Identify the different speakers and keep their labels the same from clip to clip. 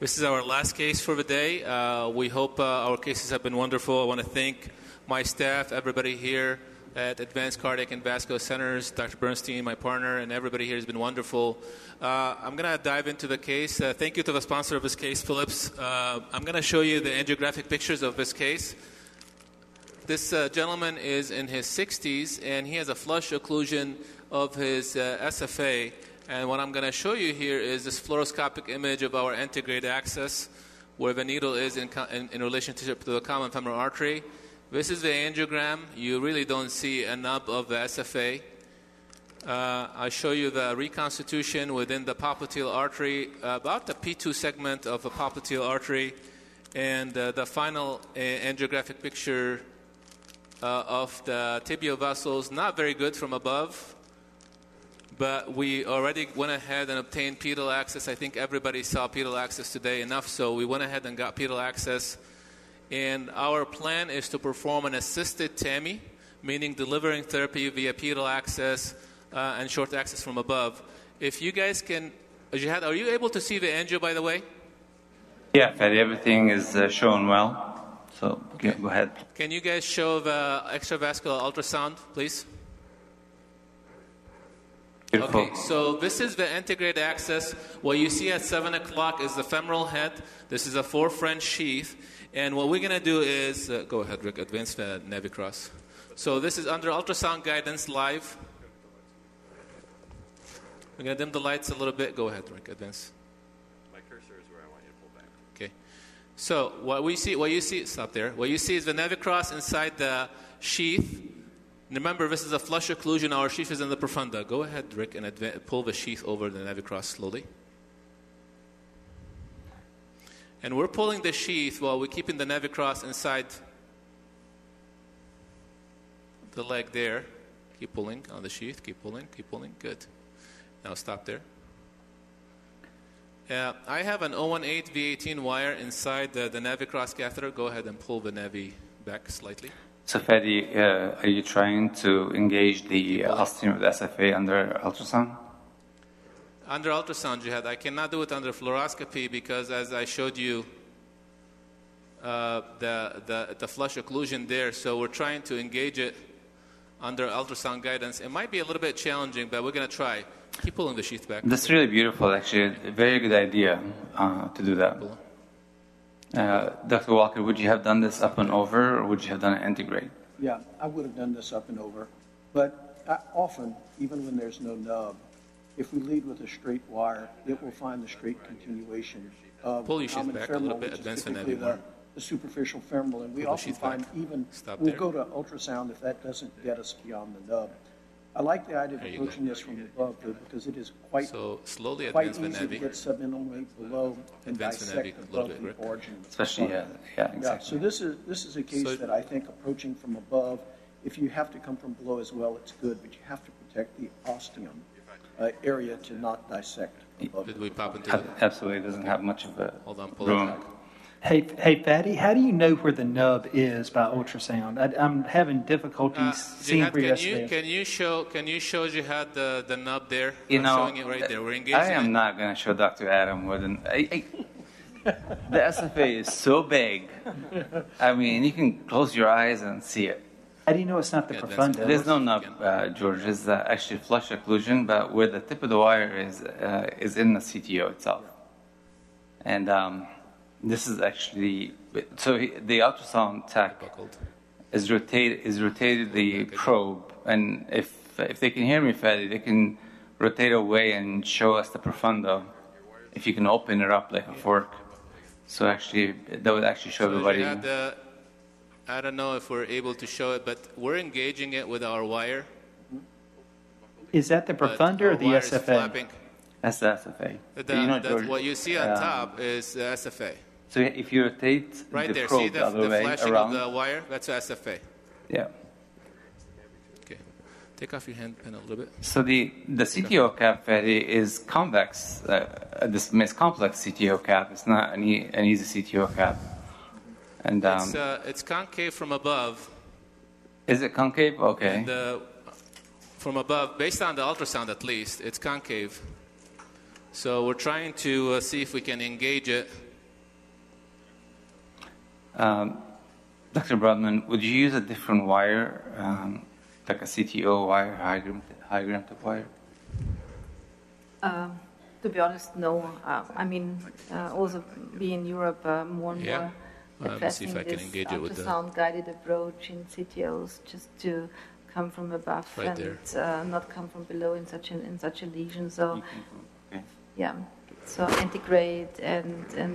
Speaker 1: This is our last case for the day. Uh, we hope uh, our cases have been wonderful. I want to thank my staff, everybody here at Advanced Cardiac and Vascular Centers, Dr. Bernstein, my partner, and everybody here has been wonderful. Uh, I'm going to dive into the case. Uh, thank you to the sponsor of this case, Philips. Uh, I'm going to show you the angiographic pictures of this case. This uh, gentleman is in his 60s and he has a flush occlusion of his SFA. And what I'm going to show you here is this fluoroscopic image of our antegrade access, where the needle is in, in, in relationship to the common femoral artery. This is the angiogram. You really don't see a nub of the SFA. Uh, I show you the reconstitution within the popliteal artery, about the P2 segment of the popliteal artery, and uh, the final uh, angiographic picture uh, of the tibial vessels. Not very good from above but we already went ahead and obtained pedal access. I think everybody saw pedal access today enough, so we went ahead and got pedal access. And our plan is to perform an assisted TAMI, meaning delivering therapy via pedal access uh, and short access from above. If you guys can, Jihad, are you able to see the angio, by the way?
Speaker 2: Yeah, Fadi, everything is uh, shown well. So okay. go ahead.
Speaker 1: Can you guys show the extravascular ultrasound, please?
Speaker 2: Beautiful.
Speaker 1: Okay, so this is the antegrade access. What you see at 7 o'clock is the femoral head. This is a four French sheath. And what we're going to do is, uh, go ahead, Rick, advance the Navicross. So this is under ultrasound guidance live. We're going to dim the lights a little bit. Go ahead, Rick, advance.
Speaker 3: My cursor is where I want you to pull back.
Speaker 1: Okay. So what we see, what you see, stop there. What you see is the Navicross inside the sheath Remember, this is a flush occlusion. Our sheath is in the profunda. Go ahead, Rick, and adva- pull the sheath over the navicross slowly. And we're pulling the sheath while we're keeping the navicross inside the leg there. Keep pulling on the sheath. Keep pulling. Keep pulling. Good. Now stop there. Uh, I have an 018 V18 wire inside the, the navicross catheter. Go ahead and pull the navi back slightly.
Speaker 2: So, Fadi, uh, are you trying to engage the ostium of the SFA under ultrasound?
Speaker 1: Under ultrasound, Jihad. I cannot do it under fluoroscopy because, as I showed you, uh, the, the, the flush occlusion there, so we're trying to engage it under ultrasound guidance. It might be a little bit challenging, but we're going to try. Keep pulling the sheath back.
Speaker 2: That's really beautiful, actually. A very good idea uh, to do that. Cool. Uh, Dr. Walker, would you have done this up and over, or would you have done it antegrade?
Speaker 4: Yeah, I would have done this up and over. But I, often, even when there's no nub, if we lead with a straight wire, it will find the straight continuation of
Speaker 1: Pull your sheath back a little bit, advance the the,
Speaker 4: the superficial femoral. And we Pull often find back. even, Stop we'll there. go to ultrasound if that doesn't get us beyond the nub. I like the idea of approaching this from above though, because it is quite,
Speaker 1: So slowly
Speaker 4: quite
Speaker 1: advance
Speaker 4: easy to get subintimally below and
Speaker 1: Advance the
Speaker 4: dissect
Speaker 1: navi a little
Speaker 4: above
Speaker 1: bit,
Speaker 4: the origin.
Speaker 2: Especially, yeah, yeah,
Speaker 4: Yeah, so this is, this is a case
Speaker 1: So-
Speaker 4: that I think approaching from above, if you have to come from below as well, it's good, but you have to protect the ostium uh, area to not dissect above.
Speaker 1: Did we pop into the,
Speaker 2: Absolutely, it doesn't have much of a
Speaker 1: hold on, pull it
Speaker 2: room.
Speaker 1: back.
Speaker 5: Hey, hey, Fadi, how do you know where the nub is by ultrasound? I, I'm having difficulties
Speaker 1: Uh,
Speaker 5: seeing
Speaker 1: Jihad,
Speaker 5: where
Speaker 1: can
Speaker 5: that's
Speaker 1: you,
Speaker 5: there.
Speaker 1: can you show can you show Jihad the, the nub there?
Speaker 2: You
Speaker 1: I'm
Speaker 2: know,
Speaker 1: showing it right there. We're engaging
Speaker 2: I am
Speaker 1: it.
Speaker 2: not going to show Dr. Adam more than. I, I, the SFA is so big. I mean, you can close your eyes and see it.
Speaker 5: How do you know it's not the
Speaker 1: Yeah, that's-
Speaker 5: profunda?
Speaker 2: There's no nub, uh, George. It's uh, actually flush occlusion, but where the tip of the wire is uh, is in the CTO itself. And um, this is actually so he, the ultrasound tech
Speaker 1: Buckled.
Speaker 2: is rotate is rotated the probe, and if if they can hear me, Fadi, they can rotate away and show us the profunda. If you can open it up like a fork, so actually that would actually show
Speaker 1: So
Speaker 2: everybody.
Speaker 1: Jihad, uh, I don't know if we're able to show it, but we're engaging it with our wire.
Speaker 5: Is that the profunda or the
Speaker 1: wire is
Speaker 5: SFA?
Speaker 2: That's the SFA.
Speaker 1: The,
Speaker 2: you know,
Speaker 1: the-
Speaker 2: George,
Speaker 1: what you see on
Speaker 2: um,
Speaker 1: top is the SFA.
Speaker 2: So if you rotate
Speaker 1: Right
Speaker 2: the
Speaker 1: there.
Speaker 2: probe
Speaker 1: See the,
Speaker 2: the other
Speaker 1: the
Speaker 2: way
Speaker 1: flashing
Speaker 2: around,
Speaker 1: of the wire? That's SFA.
Speaker 2: yeah.
Speaker 1: Okay. Take off your hand pen a little bit.
Speaker 2: So the, the CTO cap is convex. Uh, this is complex CTO cap. It's not an, e- an easy CTO cap. And um,
Speaker 1: It's, uh, it's concave from above.
Speaker 2: is it concave? Okay.
Speaker 1: And uh, from above, based on the ultrasound at least, it's concave. So we're trying to uh, see if we can engage it
Speaker 2: Um, Dr. Brodmann, would you use a different wire, um, like a CTO wire, high gram, high gram tip wire?
Speaker 6: Um, to be honest, no. Uh, I mean, uh, also being in Europe, uh, more and
Speaker 1: Yeah.
Speaker 6: more
Speaker 1: Uh, let me see
Speaker 6: addressing
Speaker 1: if I can
Speaker 6: this
Speaker 1: engage it with the-
Speaker 6: ultrasound-guided approach in CTOs, just to come from above
Speaker 1: Right
Speaker 6: and uh, not come from below in such an in such a lesion. So,
Speaker 2: Okay.
Speaker 6: yeah. So antegrade and and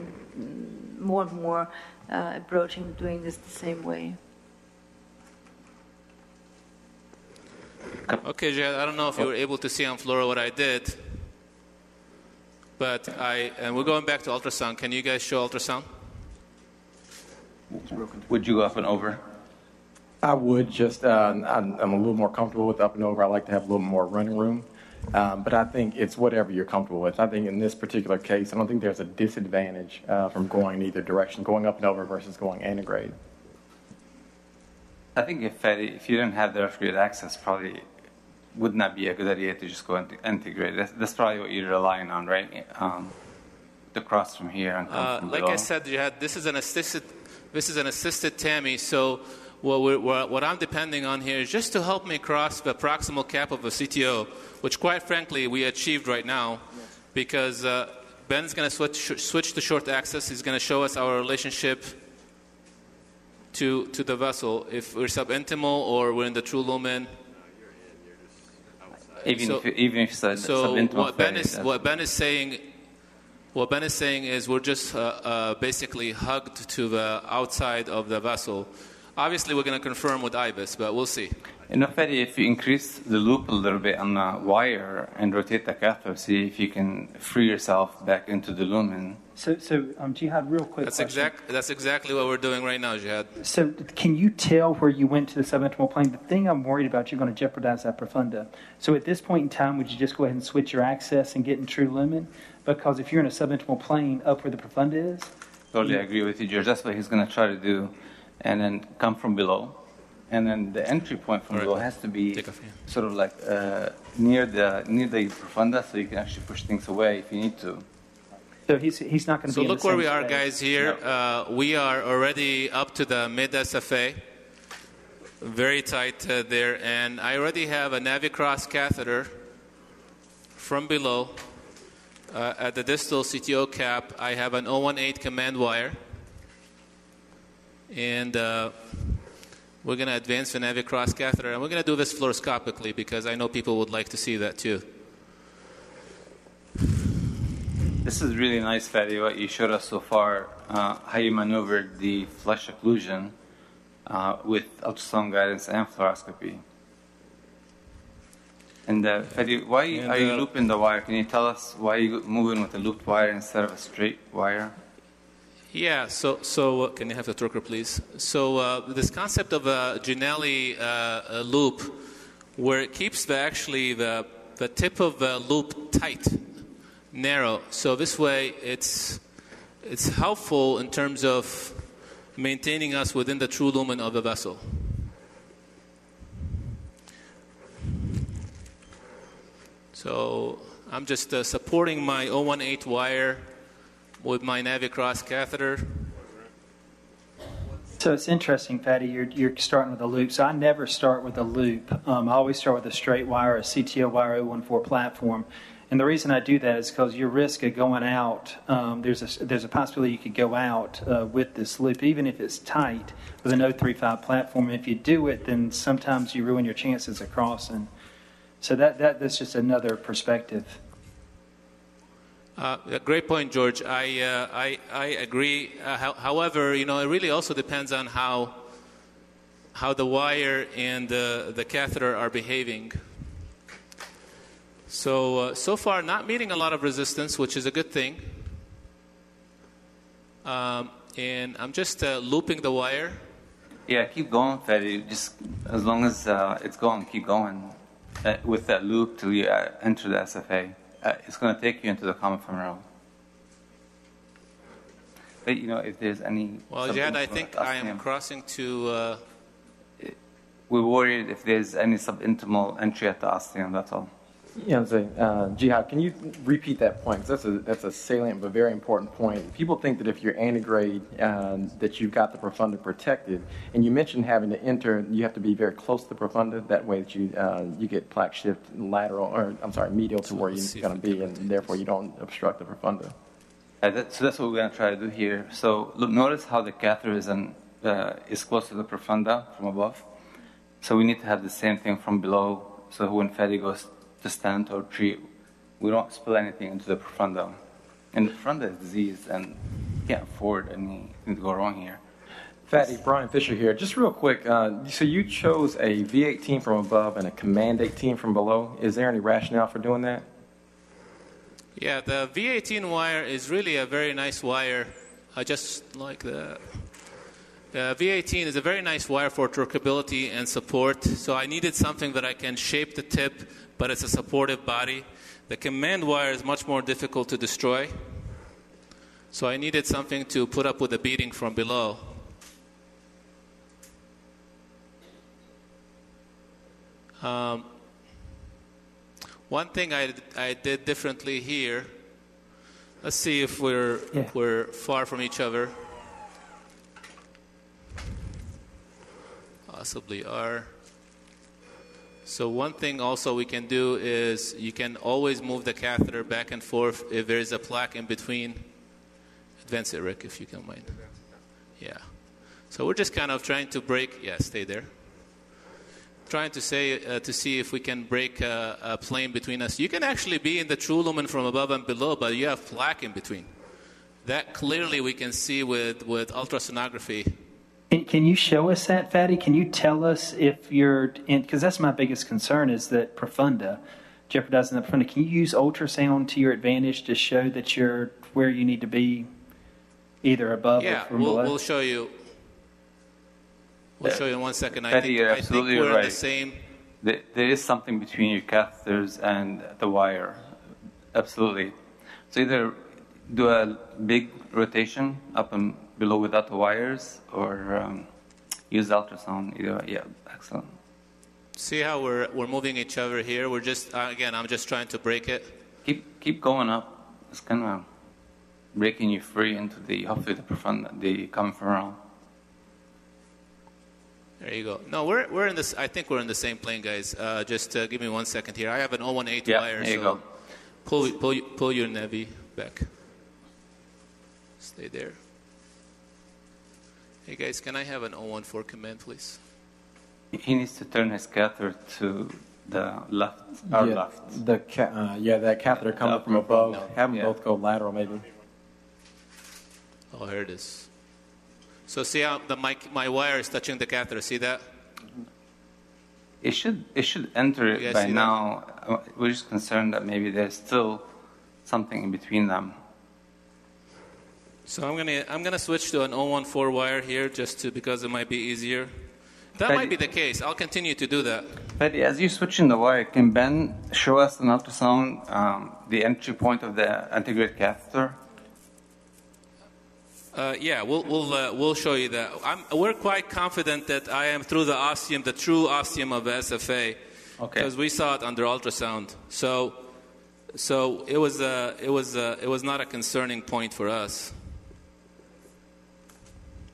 Speaker 6: more and more uh, approaching doing this the same way.
Speaker 1: Okay, Jihad, I don't know if you were able to see on fluoro what I did, but I, and we're going back to ultrasound. Can you guys show ultrasound?
Speaker 2: Would you go up and over?
Speaker 7: I would just, uh, I'm, I'm a little more comfortable with up and over. I like to have a little more running room. Um, but I think it's whatever you're comfortable with. I think in this particular case, I don't think there's a disadvantage uh, from going in either direction, going up and over versus going antegrade.
Speaker 2: I think if, uh, if you didn't have the retrograde access, probably would not be a good idea to just go into antegrade. That's, that's probably what you're relying on, right? Um, the cross from here and come
Speaker 1: Uh,
Speaker 2: from
Speaker 1: like
Speaker 2: below.
Speaker 1: I said, Jihad, this is an assisted, this is an assisted TAMI, So what, we're, what I'm depending on here is just to help me cross the proximal cap of a CTO, which quite frankly we achieved right now, because uh, Ben's going to switch switch to short access. He's going to show us our relationship to to the vessel if we're subintimal or we're in the true lumen.
Speaker 2: even,
Speaker 1: so-
Speaker 2: if, even if a
Speaker 1: So what Ben is what Ben is saying, what Ben is saying is we're just uh, uh, basically hugged to the outside of the vessel. Obviously, we're going to confirm with IVUS, but we'll see.
Speaker 2: You know, Freddy, if you increase the loop a little bit on the wire and rotate the catheter, see if you can free yourself back into the lumen.
Speaker 5: So, so um, Jihad, real quick.
Speaker 1: That's
Speaker 5: question.
Speaker 1: exact. That's exactly what we're doing right now, Jihad.
Speaker 5: So, can you tell where you went to the subintimal plane? The thing I'm worried about, you're going to jeopardize that profunda. So, at this point in time, would you just go ahead and switch your access and get in true lumen? Because if you're in a subintimal plane up where the profunda is,
Speaker 2: Totally agree with you, George. That's what he's going to try to do, and then come from below, and then the entry point from
Speaker 1: All right.
Speaker 2: below has to be
Speaker 1: off, yeah.
Speaker 2: sort of like uh, near the near the profunda, so you can actually push things away if you need to.
Speaker 5: so he's he's not going to
Speaker 1: So
Speaker 5: be. in
Speaker 1: look
Speaker 5: the
Speaker 1: where
Speaker 5: same
Speaker 1: we are,
Speaker 5: space.
Speaker 1: guys. Here, uh, we are already up to the mid SFA, very tight uh, there, and I already have a Navicross catheter from below. Uh, at the distal CTO cap, I have an 018 command wire, and uh, we're going to advance the Navicross catheter, and we're going to do this fluoroscopically because I know people would like to see that too.
Speaker 2: This is really nice, Fadi, what you showed us so far, uh, how you maneuvered the flush occlusion uh, with ultrasound guidance and fluoroscopy. And uh, Fadi, why
Speaker 1: And,
Speaker 2: are you
Speaker 1: uh,
Speaker 2: looping the wire? Can you tell us why you're moving with a looped wire instead of a straight wire?
Speaker 1: Yeah, so, so uh, can you have the torquer, please? So, uh, this concept of a Ginelli uh, loop, where it keeps the, actually the, the tip of the loop tight, narrow. So, this way it's, it's helpful in terms of maintaining us within the true lumen of the vessel. So, I'm just uh, supporting my 018 wire with my Navicross catheter.
Speaker 5: So it's interesting, Fadi. You're you're starting with a loop. So I never start with a loop. Um, I always start with a straight wire, a CTO wire 014 platform. And the reason I do that is because your risk of going out, um, there's a there's a possibility you could go out uh, with this loop, even if it's tight with an 035 platform. If you do it, then sometimes you ruin your chances of crossing. So that, that that's just another perspective.
Speaker 1: Uh, great point, George. I, uh, I, I agree. Uh, how, however, you know, it really also depends on how, how the wire and the, the catheter are behaving. So, uh, so far, not meeting a lot of resistance, which is a good thing. Um, and I'm just uh, looping the wire.
Speaker 2: Yeah, keep going, Fadi. Just as long as uh, it's going, keep going uh, with that loop till you uh, enter the SFA. Uh, it's going to take you into the common femoral. But you know, if there's any,
Speaker 1: Well, Jad, I think I am
Speaker 2: ostium-
Speaker 1: crossing to. Uh,
Speaker 2: We're worried if there's any subintimal entry at the ostium. That's all.
Speaker 7: Yeah, I'm saying, uh, Jihad, can you repeat that point? 'Cause that's a that's a salient but very important point. People think that if you're antegrade, uh, that you've got the profunda protected, and you mentioned having to enter. You have to be very close to the profunda. That way, that you uh, you get plaque shift lateral, or I'm sorry, medial to
Speaker 1: So
Speaker 7: where you're going to be, and therefore you don't obstruct the profunda.
Speaker 2: Uh, that, so that's what we're going to try to do here. So look, notice how the catheter is, an, uh, is close to the profunda from above. So we need to have the same thing from below. So when Freddy goes to stand or tree, we don't spill anything into the profunda. And the profunda is diseased, and you can't afford anything to go wrong here.
Speaker 7: Fatty, Brian Fisher here. Just real quick, uh, so you chose a V18 from above and a Command 18 from below. Is there any rationale for doing that?
Speaker 1: Yeah, the V18 wire is really a very nice wire. I just like the. The V18 is a very nice wire for torqueability and support. So I needed something that I can shape the tip, but it's a supportive body. The command wire is much more difficult to destroy. So I needed something to put up with the beating from below. Um, one thing I, I did differently here. Let's see if we're
Speaker 5: Yeah.
Speaker 1: we're far from each other. Possibly are. So one thing also we can do is you can always move the catheter back and forth if there is a plaque in between. Advance it, Rick, if you can mind. Yeah. So we're just kind of trying to break. Yeah, stay there trying to say uh, to see if we can break a, a plane between us. You can actually be in the true lumen from above and below, but you have plaque in between. That clearly we can see with, with ultrasonography.
Speaker 5: Can, can you show us that, Fadi? Can you tell us if you're in? Because that's my biggest concern is that profunda, jeopardizing the profunda. Can you use ultrasound to your advantage to show that you're where you need to be, either above
Speaker 1: Yeah,
Speaker 5: or from
Speaker 1: we'll,
Speaker 5: below?
Speaker 1: we'll show you. We'll show you in one second. I
Speaker 2: Fadi,
Speaker 1: think,
Speaker 2: you're
Speaker 1: I think we're
Speaker 2: right.
Speaker 1: the same.
Speaker 2: There, there is something between your catheters and the wire. Absolutely. So either do a big rotation up and below without the wires, or um, use ultrasound. Either, yeah, excellent.
Speaker 1: See how we're, we're moving each other here? We're just, uh, again, I'm just trying to break it.
Speaker 2: Keep keep going up. It's kind of breaking you free into the hopefully the profound, the common femoral.
Speaker 1: There you go. No, we're, we're in this. I think we're in the same plane, guys. Uh, just uh, give me one second here. I have an 018
Speaker 2: Yeah,
Speaker 1: wire,
Speaker 2: there you
Speaker 1: so
Speaker 2: go.
Speaker 1: pull pull pull your Navi back. Stay there. Hey guys, can I have an 014 command, please?
Speaker 2: He needs to turn his catheter to the left, our
Speaker 7: yeah,
Speaker 2: left.
Speaker 7: The ca- uh, yeah, that catheter coming
Speaker 2: Up
Speaker 7: from above.
Speaker 2: down.
Speaker 7: Have them
Speaker 2: Yeah.
Speaker 7: both go lateral, maybe.
Speaker 1: Oh, here it is. So see how the my my wire is touching the catheter. See that?
Speaker 2: It should it should enter
Speaker 1: You guys
Speaker 2: by
Speaker 1: see that?
Speaker 2: now. Uh, We're just concerned that maybe there's still something in between them.
Speaker 1: So I'm gonna I'm gonna switch to an 014 wire here, just to because it might be easier. That might be the case. I'll continue to do that.
Speaker 2: But as you switch in the wire, can Ben show us an ultrasound um, the entry point of the antegrade catheter?
Speaker 1: Uh, yeah, we'll we'll uh, we'll show you that. I'm, we're quite confident that I am through the ostium, the true ostium of SFA,
Speaker 2: Okay.
Speaker 1: because we saw it under ultrasound. So, so it was uh, it was uh, it was not a concerning point for us.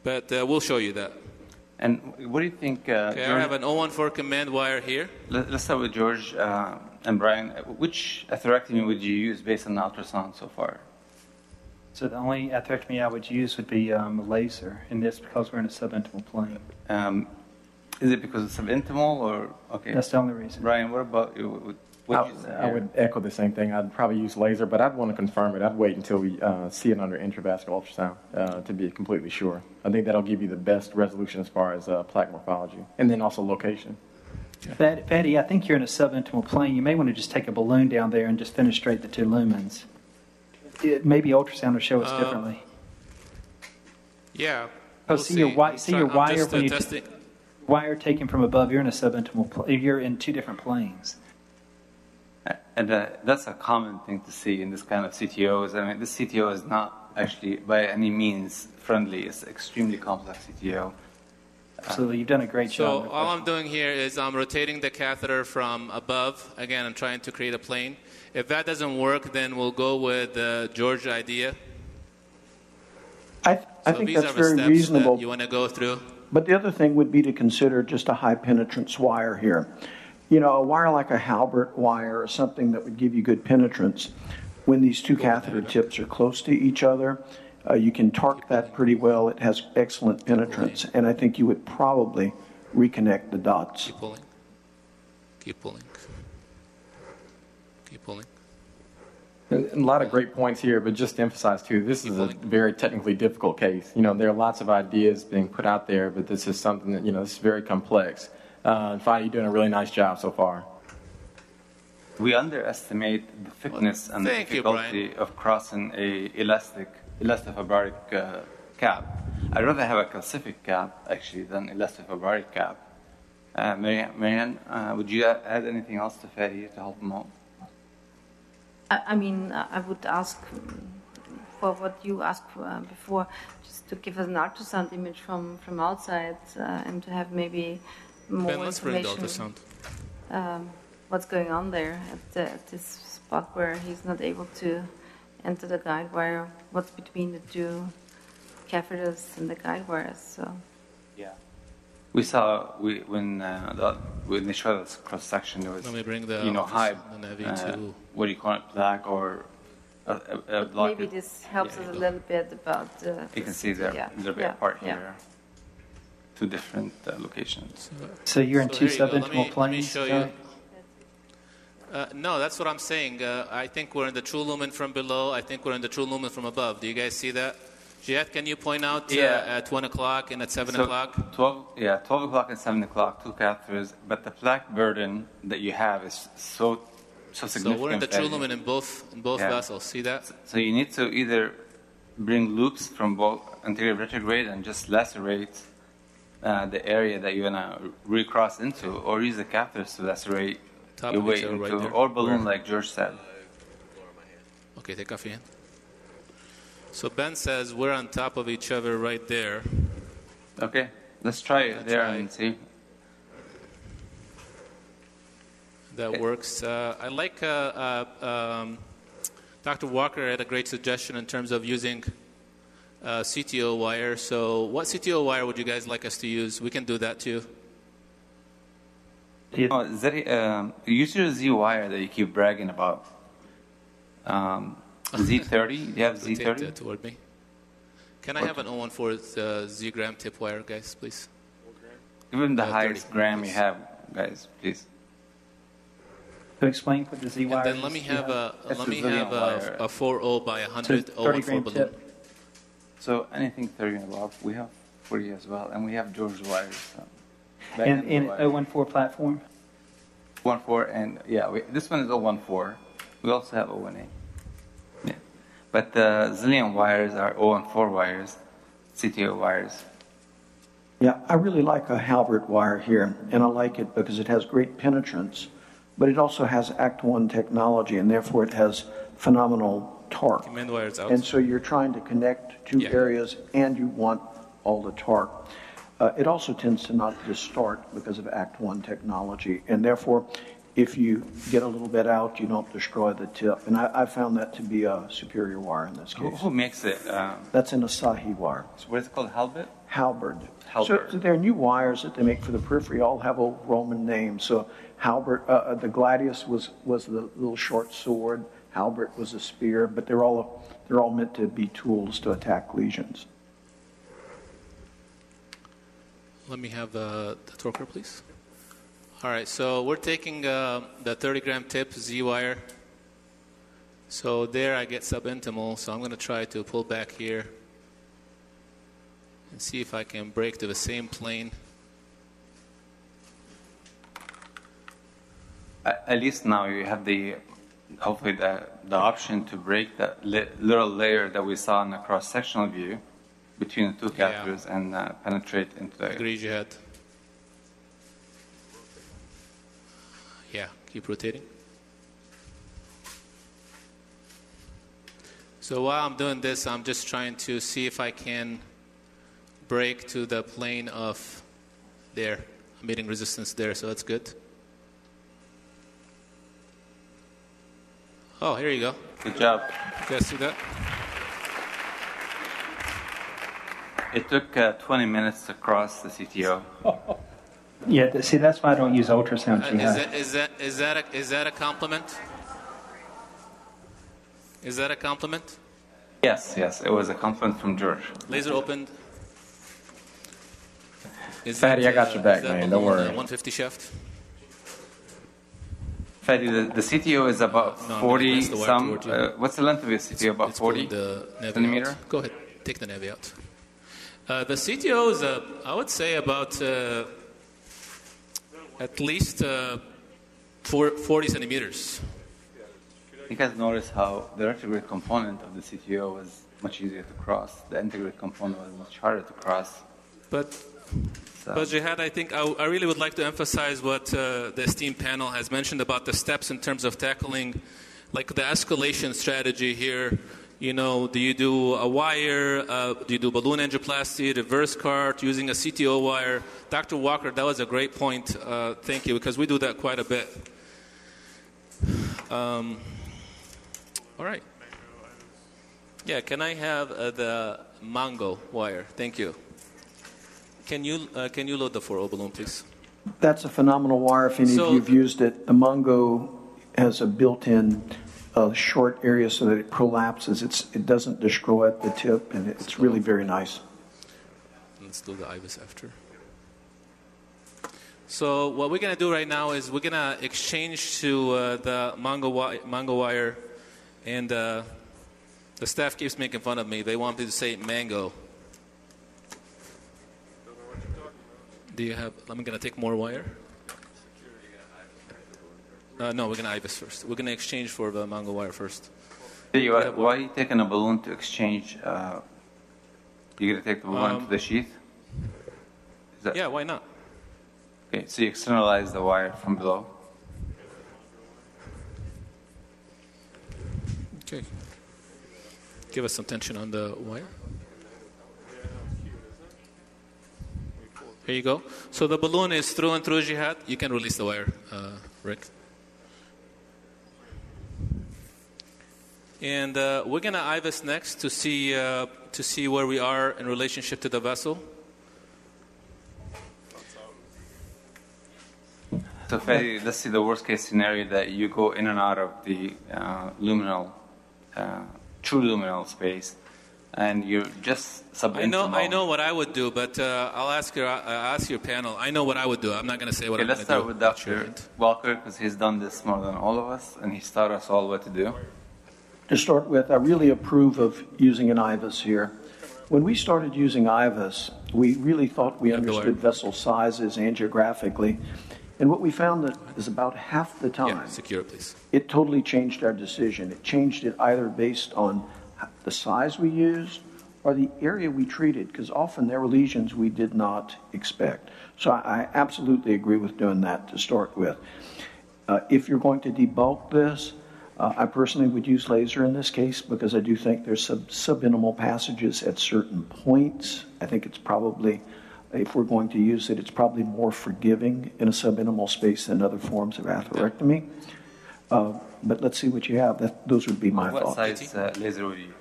Speaker 1: But uh, we'll show you that.
Speaker 2: And what do you think? Uh,
Speaker 1: Okay, I have an 014 command wire here.
Speaker 2: Let, us start with George uh, and Brian. Which atherectomy would you use based on the ultrasound so far?
Speaker 5: so the only atherectomy I would use would be um, a laser, and that's because we're in a subintimal plane.
Speaker 2: Um, is it because it's subintimal or okay?
Speaker 5: That's the only reason.
Speaker 2: Brian, what about you? What- what
Speaker 7: I,
Speaker 2: you say
Speaker 7: I would echo the same thing. I'd probably use laser, but I'd want to confirm it. I'd wait until we uh, see it under intravascular ultrasound uh, to be completely sure. I think that'll give you the best resolution as far as uh, plaque morphology, and then also location.
Speaker 5: Fat- Fadi, I think you're in a subintimal plane. You may want to just take a balloon down there and just fenestrate the two lumens. It, maybe ultrasound will show us
Speaker 1: Uh,
Speaker 5: differently.
Speaker 1: Yeah.
Speaker 5: Oh,
Speaker 1: we'll
Speaker 5: see your wi- see your wire when you-
Speaker 1: testing.
Speaker 5: Wire taken from above, you're in a subintimal plane. You're in two different planes.
Speaker 2: And uh, that's a common thing to see in this kind of CTOs. I mean, this CTO is not actually by any means friendly. It's extremely complex CTO.
Speaker 5: Absolutely. You've done a great
Speaker 1: So
Speaker 5: job. No
Speaker 1: all. I'm doing here is I'm rotating the catheter from above. Again, I'm trying to create a plane. If that doesn't work, then we'll go with the George idea.
Speaker 4: I, I
Speaker 1: So
Speaker 4: think
Speaker 1: these
Speaker 4: that's
Speaker 1: are the
Speaker 4: very
Speaker 1: steps
Speaker 4: reasonable.
Speaker 1: That you want to go through.
Speaker 4: But the other thing would be to consider just a high penetrance wire here. You know, a wire like a Halberd wire or something that would give you good penetrance. When these two catheter tips are close to each other, uh, you can torque that pretty well. It has excellent penetrance, and I think you would probably reconnect the dots.
Speaker 1: Keep pulling. Keep pulling. Keep pulling.
Speaker 7: And and a lot of great points here, but just to emphasize too, this is a very technically difficult case. You know, there are lots of ideas being put out there, but this is something that, you know, this is very complex. Uh, and Fadi, you're doing a really nice job so far.
Speaker 2: We underestimate the thickness and the
Speaker 1: thank you,
Speaker 2: difficulty of crossing a elastic, elastofabric uh, cap. I'd rather have a calcific cap actually than elastofabric cap. Uh, Marianne, Marianne uh, would you add anything else to Fadi to help him out?
Speaker 6: I, I mean, uh, I would ask for what you asked for, uh, before, just to give us an ultrasound image from, from outside uh, and to have maybe more
Speaker 1: Ben, let's bring the
Speaker 6: information.
Speaker 1: ultrasound.
Speaker 6: Um, what's going on there at, the, at this spot where he's not able to enter the guide wire? What's between the two catheters and the guide wires? So.
Speaker 2: Yeah. We saw we, when uh, the, when they showed us cross section, there was
Speaker 1: Let me bring the
Speaker 2: you know high
Speaker 1: ultrasound and
Speaker 2: uh,
Speaker 1: AV2.
Speaker 2: what do you call it black or a, a, a.
Speaker 6: Maybe this helps us a little bit about. Uh,
Speaker 2: You can see they're
Speaker 6: yeah,
Speaker 2: a little bit
Speaker 6: yeah,
Speaker 2: apart
Speaker 6: yeah.
Speaker 2: Here. Two different uh, locations.
Speaker 5: So you're in
Speaker 1: So
Speaker 5: two
Speaker 1: here you go. Let
Speaker 5: subintimal
Speaker 1: me-
Speaker 5: planes.
Speaker 1: show you.
Speaker 5: Joey?
Speaker 1: Uh, no, that's what I'm saying. Uh, I think we're in the true lumen from below. I think we're in the true lumen from above. Do you guys see that? Jihad, can you point out uh,
Speaker 2: Yeah.
Speaker 1: at 1 o'clock and at 7
Speaker 2: So,
Speaker 1: o'clock?
Speaker 2: 12, yeah, 12 o'clock and 7 o'clock, two catheters, but the plaque burden that you have is so so significant.
Speaker 1: So we're in the true lumen in both, in both
Speaker 2: Yeah.
Speaker 1: vessels. See that?
Speaker 2: So you need to either bring loops from both anterior retrograde and just lacerate uh, the area that you're gonna recross into, or use the catheters to lacerate
Speaker 1: Top
Speaker 2: your way into,
Speaker 1: right there.
Speaker 2: or balloon,
Speaker 1: Where?
Speaker 2: like George said.
Speaker 1: Okay, take off your hand. So Ben says we're on top of each other right there.
Speaker 2: Okay, let's try it there
Speaker 1: right.
Speaker 2: and see.
Speaker 1: That
Speaker 2: Okay.
Speaker 1: works. Uh, I like uh, uh, um, Dr. Walker had a great suggestion in terms of using uh, CTO wire. So, what CTO wire would you guys like us to use? We can do that too.
Speaker 5: Do you-
Speaker 2: Oh, Zeri, um, use your Z wire that you keep bragging about. Um, Z30, you have
Speaker 1: Rotate
Speaker 2: Z30?
Speaker 1: that toward me. Can I have an 014 uh, Z gram tip wire, guys, please?
Speaker 2: Give him the
Speaker 1: Uh,
Speaker 2: highest
Speaker 1: 30,
Speaker 2: gram you have, guys, please.
Speaker 5: To explain what the Z
Speaker 1: And
Speaker 5: wire
Speaker 1: then let me
Speaker 5: you
Speaker 1: have a
Speaker 2: That's
Speaker 1: let me have
Speaker 2: wire.
Speaker 1: a, a 40 by 100
Speaker 5: So 30
Speaker 1: 014 balloon.
Speaker 5: tip.
Speaker 2: So anything 30 and above, we have 40 as well, and we have George wires. So um, back
Speaker 5: In,
Speaker 2: end
Speaker 5: in
Speaker 2: wire.
Speaker 5: 014 platform.
Speaker 2: 014 and yeah, we, this one is 014. We also have 018. Yeah, but the Zillion wires are 014 wires, CTO wires.
Speaker 4: Yeah, I really like a Halberd wire here, and I like it because it has great penetrance, but it also has Act 1 technology, and therefore it has phenomenal torque.
Speaker 1: Command wires out.
Speaker 4: And so you're trying to connect two
Speaker 1: Yeah.
Speaker 4: areas, and you want all the torque. Uh, it also tends to not distort because of Act 1 technology, and therefore, if you get a little bit out, you don't destroy the tip. And I, I found that to be a superior wire in this case.
Speaker 2: who makes it? Um,
Speaker 4: That's an Asahi wire.
Speaker 2: what is it called? Halbert?
Speaker 4: Halberd.
Speaker 2: Halberd.
Speaker 4: So there are new wires that they make for the periphery, all have old Roman names. So Halberd, uh, uh, the gladius was, was the little short sword. Halberd was a spear, but they're all, they're all meant to be tools to attack lesions.
Speaker 1: Let me have uh, the torquer, please. All right, so we're taking uh, the 30 gram tip Z wire. So there I get subintimal, so I'm going to try to pull back here and see if I can break to the same plane.
Speaker 2: At at least now you have the, hopefully the, the option to break that li- little layer that we saw in the cross-sectional view between the two
Speaker 1: Yeah.
Speaker 2: catheters and uh, penetrate into the.
Speaker 1: Agree, Jihad. Yeah, keep rotating. So while I'm doing this, I'm just trying to see if I can break to the plane of there, I'm meeting resistance there, so that's good. Oh, here you go.
Speaker 2: Good job.
Speaker 1: You guys see that?
Speaker 2: It took uh, 20 minutes to cross the CTO.
Speaker 5: Yeah, see, that's why I don't use ultrasound
Speaker 1: Uh, is that is that is that a, is that a compliment? Is that a compliment?
Speaker 2: Yes, yes, it was a compliment from George.
Speaker 1: Laser opened. Is
Speaker 7: Fadi, I got
Speaker 1: uh,
Speaker 7: your back, man. Don't worry.
Speaker 1: uh, 150 shaft.
Speaker 2: Fadi, the, the CTO is about
Speaker 1: No,
Speaker 2: 40
Speaker 1: gonna pass the wire
Speaker 2: some. Uh, what's the length of your CTO? About
Speaker 1: It's
Speaker 2: 40
Speaker 1: pulling the
Speaker 2: centimeter?
Speaker 1: out. Go ahead, take the navi out. Uh, the CTO is, uh, I would say, about uh, at least uh, four, 40 centimeters.
Speaker 2: You guys notice how the retrograde component of the CTO was much easier to cross. The antegrade component was much harder to cross.
Speaker 1: But
Speaker 2: So,
Speaker 1: But Jihad, I think I, I really would like to emphasize what uh, the esteemed panel has mentioned about the steps in terms of tackling, like the escalation strategy here. You know, do you do a wire? Uh, do you do balloon angioplasty, reverse cart, using a CTO wire? Dr. Walker, that was a great point. Uh, thank you, because we do that quite a bit. Um, all right. Yeah, can I have uh, the Mongo wire? Thank you. Can you uh, can you load the 4 balloon, please?
Speaker 4: That's a phenomenal wire if any
Speaker 1: So-
Speaker 4: of you have used it. The Mongo has a built-in uh, short area so that it prolapses. It's, it doesn't destroy at the tip, and it's really very nice.
Speaker 1: Let's do the IVUS after. So what we're gonna do right now is we're gonna exchange to uh, the Mongo, wi- Mongo wire, and uh, the staff keeps making fun of me. They want me to say mango. Do you have? I'm gonna take more wire. Uh, no, we're gonna IVUS first. We're gonna exchange for the mango wire first.
Speaker 2: You- why are you taking a balloon to exchange? Uh, you gonna take the balloon
Speaker 1: Um,
Speaker 2: to the sheath? Is that,
Speaker 1: Yeah, why not?
Speaker 2: Okay, so you externalize the wire from below.
Speaker 1: Okay. Give us some tension on the wire. Here you go. So the balloon is through and through jihad. You can release the wire, uh, Rick. And uh, we're gonna IVUS next to see uh, to see where we are in relationship to the vessel.
Speaker 2: So, Fadi, let's see the worst case scenario that you go in and out of the uh, luminal, uh, true luminal space, and you're just subintimal.
Speaker 1: I know, I know what I would do, but uh, I'll ask your, uh, ask your panel. I know what I would do. I'm not going to say what
Speaker 2: Okay,
Speaker 1: I'm going to do.
Speaker 2: let's
Speaker 1: going to
Speaker 2: start
Speaker 1: do.
Speaker 2: with Dr. Walker because he's done this more than all of us, and he's taught us all what to do.
Speaker 4: To start with, I really approve of using an IVUS here. When we started using IVUS, we really thought we understood
Speaker 1: wire.
Speaker 4: vessel sizes angiographically. And what we found that is about half the time,
Speaker 1: Yeah, secure, please.
Speaker 4: it totally changed our decision. It changed it either based on the size we used or the area we treated, because often there were lesions we did not expect. So I, I absolutely agree with doing that to start with. Uh, if you're going to debulk this, uh, I personally would use laser in this case because I do think there's sub- subintimal passages at certain points. I think it's probably, if we're going to use it, it's probably more forgiving in a subintimal space than other forms of atherectomy. Uh, but let's see what you have. That, those would be my
Speaker 2: What
Speaker 4: thoughts.
Speaker 2: size uh, laser would you use?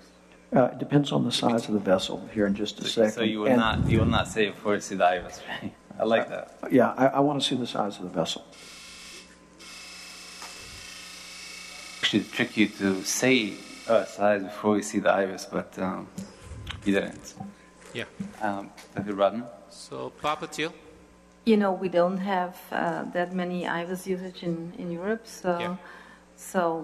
Speaker 4: Uh, it depends on the size of the vessel here in just a
Speaker 2: So,
Speaker 4: second.
Speaker 2: so you will
Speaker 4: And-
Speaker 2: not you will not say before you see the IVUS, right? I like that.
Speaker 4: Yeah, I, I want to see the size of the vessel.
Speaker 2: Actually, trick you to say uh, size before you see the IVUS, but um, you didn't.
Speaker 1: Yeah.
Speaker 2: Um, Dr. Rodman?
Speaker 1: So, Papa Teal.
Speaker 6: You know, we don't have uh, that many IVUS usage in, in Europe, so
Speaker 1: Yeah.
Speaker 6: So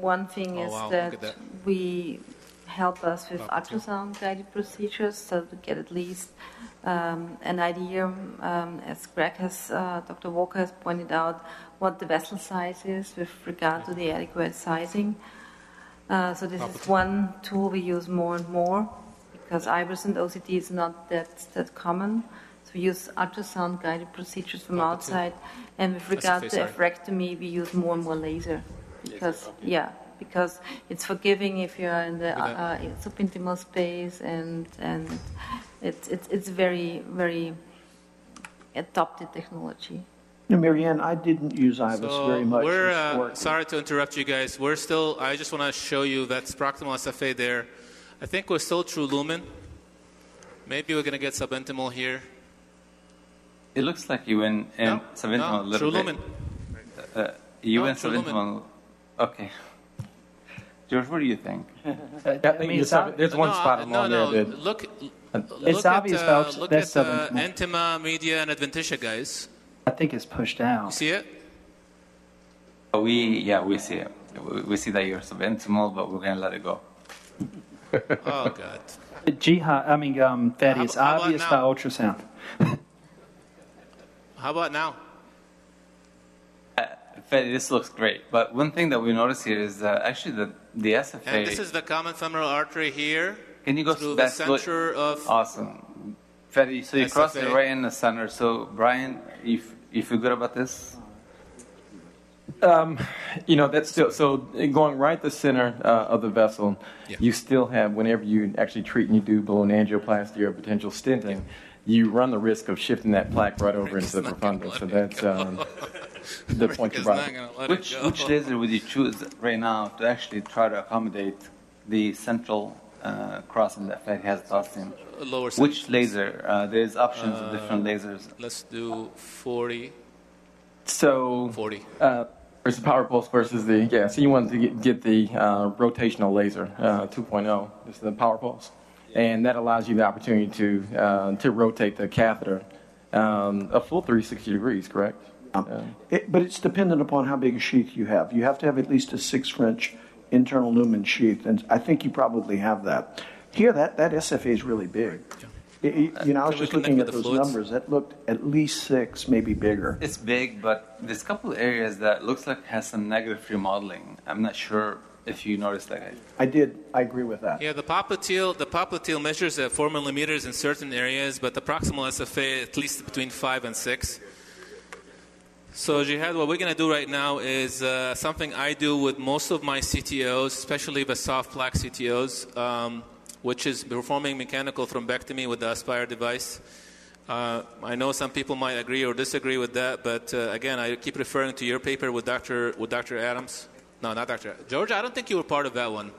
Speaker 6: one thing
Speaker 1: Oh,
Speaker 6: is
Speaker 1: wow, look
Speaker 6: that,
Speaker 1: at that.
Speaker 6: we help us with ultrasound guided procedures, so to get at least um, an idea, um, as Craig has, uh, Dr. Walker has pointed out, what the vessel size is with regard to the adequate sizing. Uh, so this is one tool we use more and more because IVUS and OCT is not that that common. So we use ultrasound guided procedures from
Speaker 1: Palpatine.
Speaker 6: outside, and with
Speaker 1: That's
Speaker 6: regard to
Speaker 1: sorry.
Speaker 6: we use more and more laser because yeah, because it's forgiving if you're in the
Speaker 1: With
Speaker 6: uh, uh, subintimal space and and it's it's it's very very adopted technology.
Speaker 4: Now, Marianne, I didn't use IVUS
Speaker 1: So
Speaker 4: very much.
Speaker 1: we're uh, sorry to interrupt you guys. We're still. I just want to show you that's proximal SFA there. I think we're still true lumen. Maybe we're gonna get subintimal here.
Speaker 2: It looks like you went in
Speaker 1: No,
Speaker 2: subintimal
Speaker 1: no,
Speaker 2: a little
Speaker 1: true
Speaker 2: bit.
Speaker 1: lumen.
Speaker 2: Uh, you
Speaker 1: No,
Speaker 2: went
Speaker 1: true lumen.
Speaker 2: Subintimal. Okay. George, what do you think?
Speaker 5: Uh,
Speaker 7: Yeah, I
Speaker 5: mean, it's ob-
Speaker 7: there's one
Speaker 1: no,
Speaker 7: spot
Speaker 1: I-
Speaker 7: along
Speaker 1: no, no.
Speaker 7: there that
Speaker 1: Look,
Speaker 5: It's
Speaker 1: look
Speaker 5: obvious
Speaker 1: at, uh,
Speaker 5: about-
Speaker 1: look
Speaker 5: that's
Speaker 1: at uh,
Speaker 5: subintimal.
Speaker 1: Intima, Media, and Adventitia, guys.
Speaker 5: I think it's pushed
Speaker 1: You
Speaker 5: out.
Speaker 1: see it?
Speaker 2: We yeah, we see it. We, we see that you're subintimal, but we're gonna let it go.
Speaker 1: Oh God.
Speaker 5: Jihad, I mean, um, Fadi,
Speaker 1: How
Speaker 5: it's
Speaker 1: how
Speaker 5: obvious by ultrasound.
Speaker 1: How about now?
Speaker 2: Fadi, this looks great, but one thing that we notice here is uh, actually the the SFA.
Speaker 1: And this is the common femoral artery here.
Speaker 2: Can you go
Speaker 1: through the
Speaker 2: back to
Speaker 1: center of?
Speaker 2: Awesome. Fadi, so you crossed it
Speaker 1: SFA.
Speaker 2: right in the center. So Brian, you f- you feel good about this?
Speaker 7: Um, You know, that's still so going right the center uh, of the vessel.
Speaker 1: Yeah.
Speaker 7: You still have whenever you actually treat and you do balloon angioplasty or potential stenting, you run the risk of shifting that plaque right over into the
Speaker 1: not
Speaker 7: profunda. So that's um, the point you brought. up.
Speaker 2: Which which laser would you choose right now to actually try to accommodate the central uh, crossing that Fadi has thoughts in?
Speaker 1: Lower.
Speaker 2: Which laser? Uh, there's options of different lasers.
Speaker 1: Let's do 40.
Speaker 7: So
Speaker 1: 40.
Speaker 7: uh, versus power pulse versus the yeah. So you want to get, get the uh, rotational laser uh, 2.0. This is the power pulse, and that allows you the opportunity to uh, to rotate the catheter um, a full 360 degrees. Correct. Uh,
Speaker 4: It, but it's dependent upon how big a sheath you have. You have to have at least a six French internal lumen sheath, and I think you probably have that. Here, that, that SFA is really big. It- it- you know, I was
Speaker 1: Can
Speaker 4: just looking at those
Speaker 1: fluids?
Speaker 4: numbers. That looked at least six, maybe bigger.
Speaker 2: It's big, but there's a couple of areas that looks like has some negative remodeling. I'm not sure if you noticed that.
Speaker 4: I did. I agree with that.
Speaker 1: Yeah, the popliteal, the popliteal measures at 4 millimeters in certain areas, but the proximal SFA at least between 5 and 6. So, Jihad, what we're going to do right now is uh, something I do with most of my CTOs, especially the soft plaque CTOs, um, which is performing mechanical thrombectomy with the Aspire device. Uh, I know some people might agree or disagree with that, but uh, again, I keep referring to your paper with Dr. with Dr. Adams. No, not Dr. George. I don't think you were part of that one.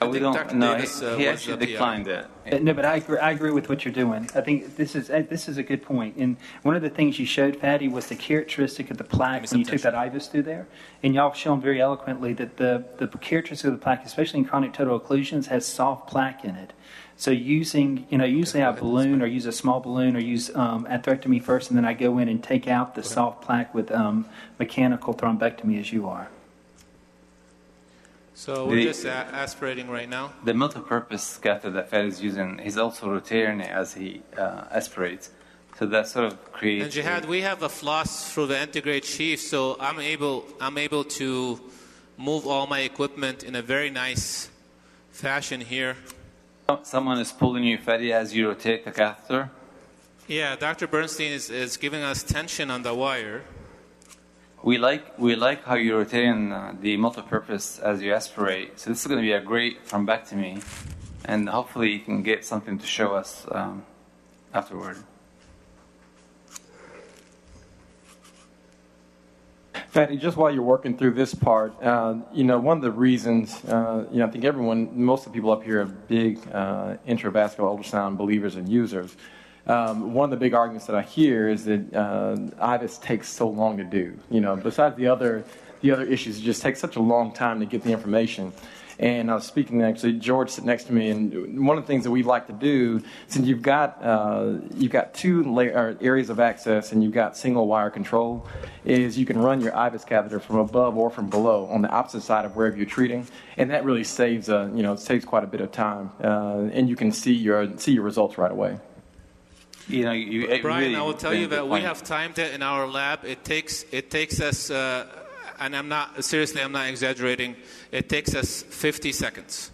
Speaker 1: I
Speaker 2: Uh, we
Speaker 1: think
Speaker 2: don't.
Speaker 1: Dr.
Speaker 2: No,
Speaker 1: Davis,
Speaker 2: he,
Speaker 1: uh,
Speaker 2: he actually declined it.
Speaker 5: Uh, No, but I agree, I agree with what you're doing. I think this is uh, this is a good point. And one of the things you showed, Fadi, was the characteristic of the plaque
Speaker 1: me
Speaker 5: when you took that IVUS through there. And y'all have shown very eloquently that the, the characteristic of the plaque, especially in chronic total occlusions, has soft plaque in it. So using, you know, usually I balloon or use a small balloon or use um, atherectomy first, and then I go in and take out the soft plaque with um, mechanical thrombectomy as you are.
Speaker 1: So we're
Speaker 2: The-
Speaker 1: just a- aspirating right now.
Speaker 2: The multi-purpose catheter that Fed is using, he's also rotating it as he uh, aspirates. So that sort of creates.
Speaker 1: And Jihad, we have a floss through the integrate sheath, so I'm able I'm able to move all my equipment in a very nice fashion here.
Speaker 2: Someone is pulling you, Fadi, as you rotate the catheter.
Speaker 1: Yeah, Dr. Bernstein is, is giving us tension on the wire.
Speaker 2: We like we like how you're rotating uh, the multi-purpose as you aspirate. So this is going to be a great thrombectomy, and hopefully you can get something to show us um, afterward.
Speaker 7: Fadi, just while you're working through this part, uh, you know, one of the reasons, uh, you know, I think everyone, most of the people up here are big uh, intravascular ultrasound believers and users. Um, one of the big arguments that I hear is that uh, takes so long to do. You know, besides the other, the other issues, it just takes such a long time to get the information. And I was speaking actually, George sitting next to me, and one of the things that we'd like to do, since you've got uh, you've got two la- areas of access and you've got single wire control, is you can run your IVUS catheter from above or from below on the opposite side of wherever you're treating, and that really saves uh, you know saves quite a bit of time, uh, and you can see your see your results right away.
Speaker 2: You know, you, it
Speaker 1: Brian,
Speaker 2: really
Speaker 1: I will tell you
Speaker 2: a good
Speaker 1: that we have timed it in our lab. It takes it takes us, uh, and I'm not seriously, I'm not exaggerating. It takes us 50 seconds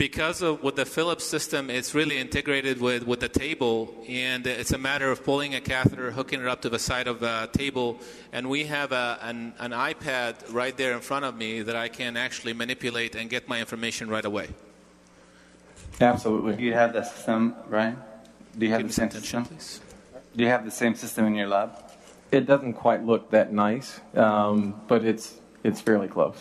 Speaker 1: because of with the Philips system, it's really integrated with with the table, and it's a matter of pulling a catheter, hooking it up to the side of the table, and we have a, an an iPad right there in front of me that I can actually manipulate and get my information right away.
Speaker 7: Absolutely.
Speaker 2: you have that system, Brian? Do you have the same system?
Speaker 1: please.
Speaker 2: Do you have the same system in your lab?
Speaker 7: It doesn't quite look that nice, um, but it's it's fairly close.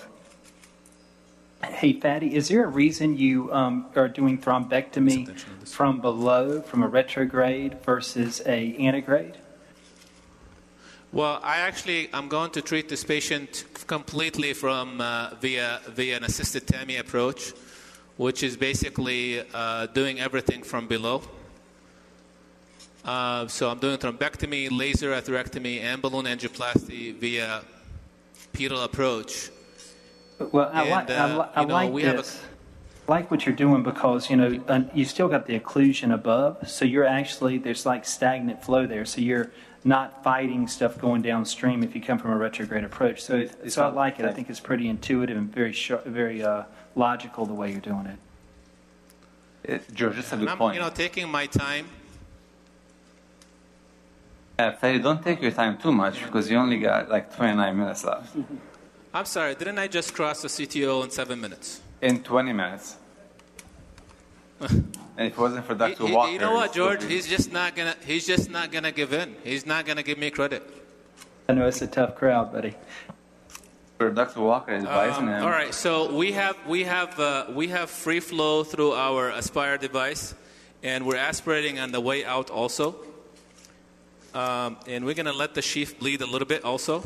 Speaker 5: Hey, Fadi, is there a reason you um, are doing thrombectomy from below, from a retrograde versus a antegrade?
Speaker 1: Well, I actually I'm going to treat this patient completely from uh, via via an assisted TAMI approach, which is basically uh, doing everything from below. Uh, so I'm doing thrombectomy, laser atherectomy, and balloon angioplasty via pedal approach.
Speaker 5: Well, I,
Speaker 1: And,
Speaker 5: like, I,
Speaker 1: uh,
Speaker 5: li- I
Speaker 1: know,
Speaker 5: like
Speaker 1: we have a-
Speaker 5: this. Like what you're doing because you know uh, you still got the occlusion above, so you're actually there's like stagnant flow there, so you're not fighting stuff going downstream if you come from a retrograde approach. So,
Speaker 2: It's
Speaker 5: so I like it. I think it's pretty intuitive and very sharp, very uh, logical the way you're doing it.
Speaker 2: It, George, that's a good
Speaker 1: I'm
Speaker 2: point.
Speaker 1: you know taking my time.
Speaker 2: Uh, Freddy, don't take your time too much because you only got like 29 minutes left.
Speaker 1: I'm sorry, didn't I just cross the CTO in seven minutes?
Speaker 2: In 20 minutes. and if it wasn't for Dr.
Speaker 1: he-
Speaker 2: Walker,
Speaker 1: you know what, George? He's just not gonna. He's just not gonna give in. He's not gonna give me credit.
Speaker 5: I know it's a tough crowd, buddy.
Speaker 2: for Dr. Walker advising
Speaker 1: Um,
Speaker 2: him.
Speaker 1: all right, so we have we have uh, we have free flow through our Aspire device, and we're aspirating on the way out also. Um, and we're gonna let the sheath bleed a little bit also.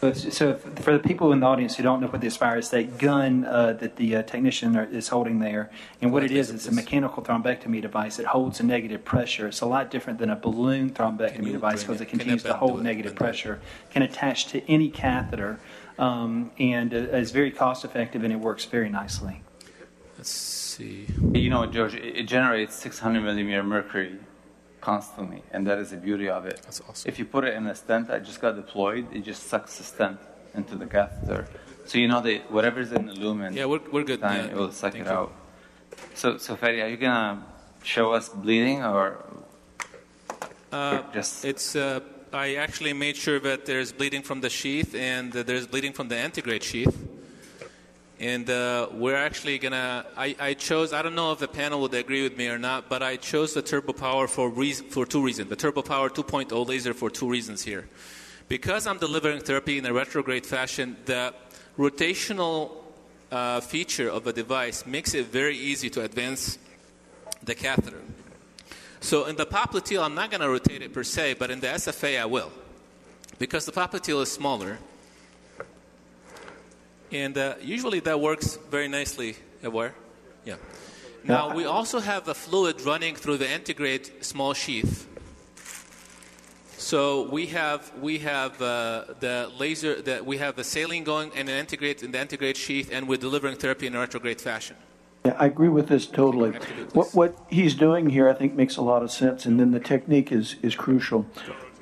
Speaker 5: So, so for the people in the audience who don't know what the Aspire is, that gun uh, that the uh, technician are- is holding there, and what it is, it's a mechanical thrombectomy device that holds a negative pressure. It's a lot different than a balloon thrombectomy device because
Speaker 1: it-
Speaker 5: it
Speaker 1: can I
Speaker 5: continues to hold negative pressure, can attach to any catheter, um, and uh, is very cost effective and it works very nicely.
Speaker 1: Let's see.
Speaker 2: You know, George, it, it generates 600 millimeter mercury constantly, and that is the beauty of it.
Speaker 1: That's awesome.
Speaker 2: If you put it in a stent that just got deployed, it just sucks the stent into the catheter. So you know that whatever's in the lumen,
Speaker 1: Yeah, we're we're good.
Speaker 2: time
Speaker 1: yeah.
Speaker 2: it will suck
Speaker 1: Thank
Speaker 2: it
Speaker 1: you.
Speaker 2: out. So, so Ferry, are you gonna show us bleeding or
Speaker 1: Uh,
Speaker 2: just?
Speaker 1: It's. Uh, I actually made sure that there's bleeding from the sheath and there's bleeding from the antegrade sheath. And uh, we're actually gonna. I, I chose. I don't know if the panel would agree with me or not, but I chose the Turbo Power for for two reasons. The Turbo Power 2.0 laser for two reasons here. Because I'm delivering therapy in a retrograde fashion, the rotational uh, feature of the device makes it very easy to advance the catheter. So in the popliteal, I'm not going to rotate it per se, but in the SFA, I will. Because the popliteal is smaller. And uh, usually that works very nicely. Where? Yeah. Now, we also have the fluid running through the antegrade small sheath. So we have we have uh, the laser that we have the saline going and an antegrade in the antegrade sheath, and we're delivering therapy in a retrograde fashion.
Speaker 4: Yeah, I agree with this totally. What, what he's doing here, I think, makes a lot of sense, and then the technique is, is crucial.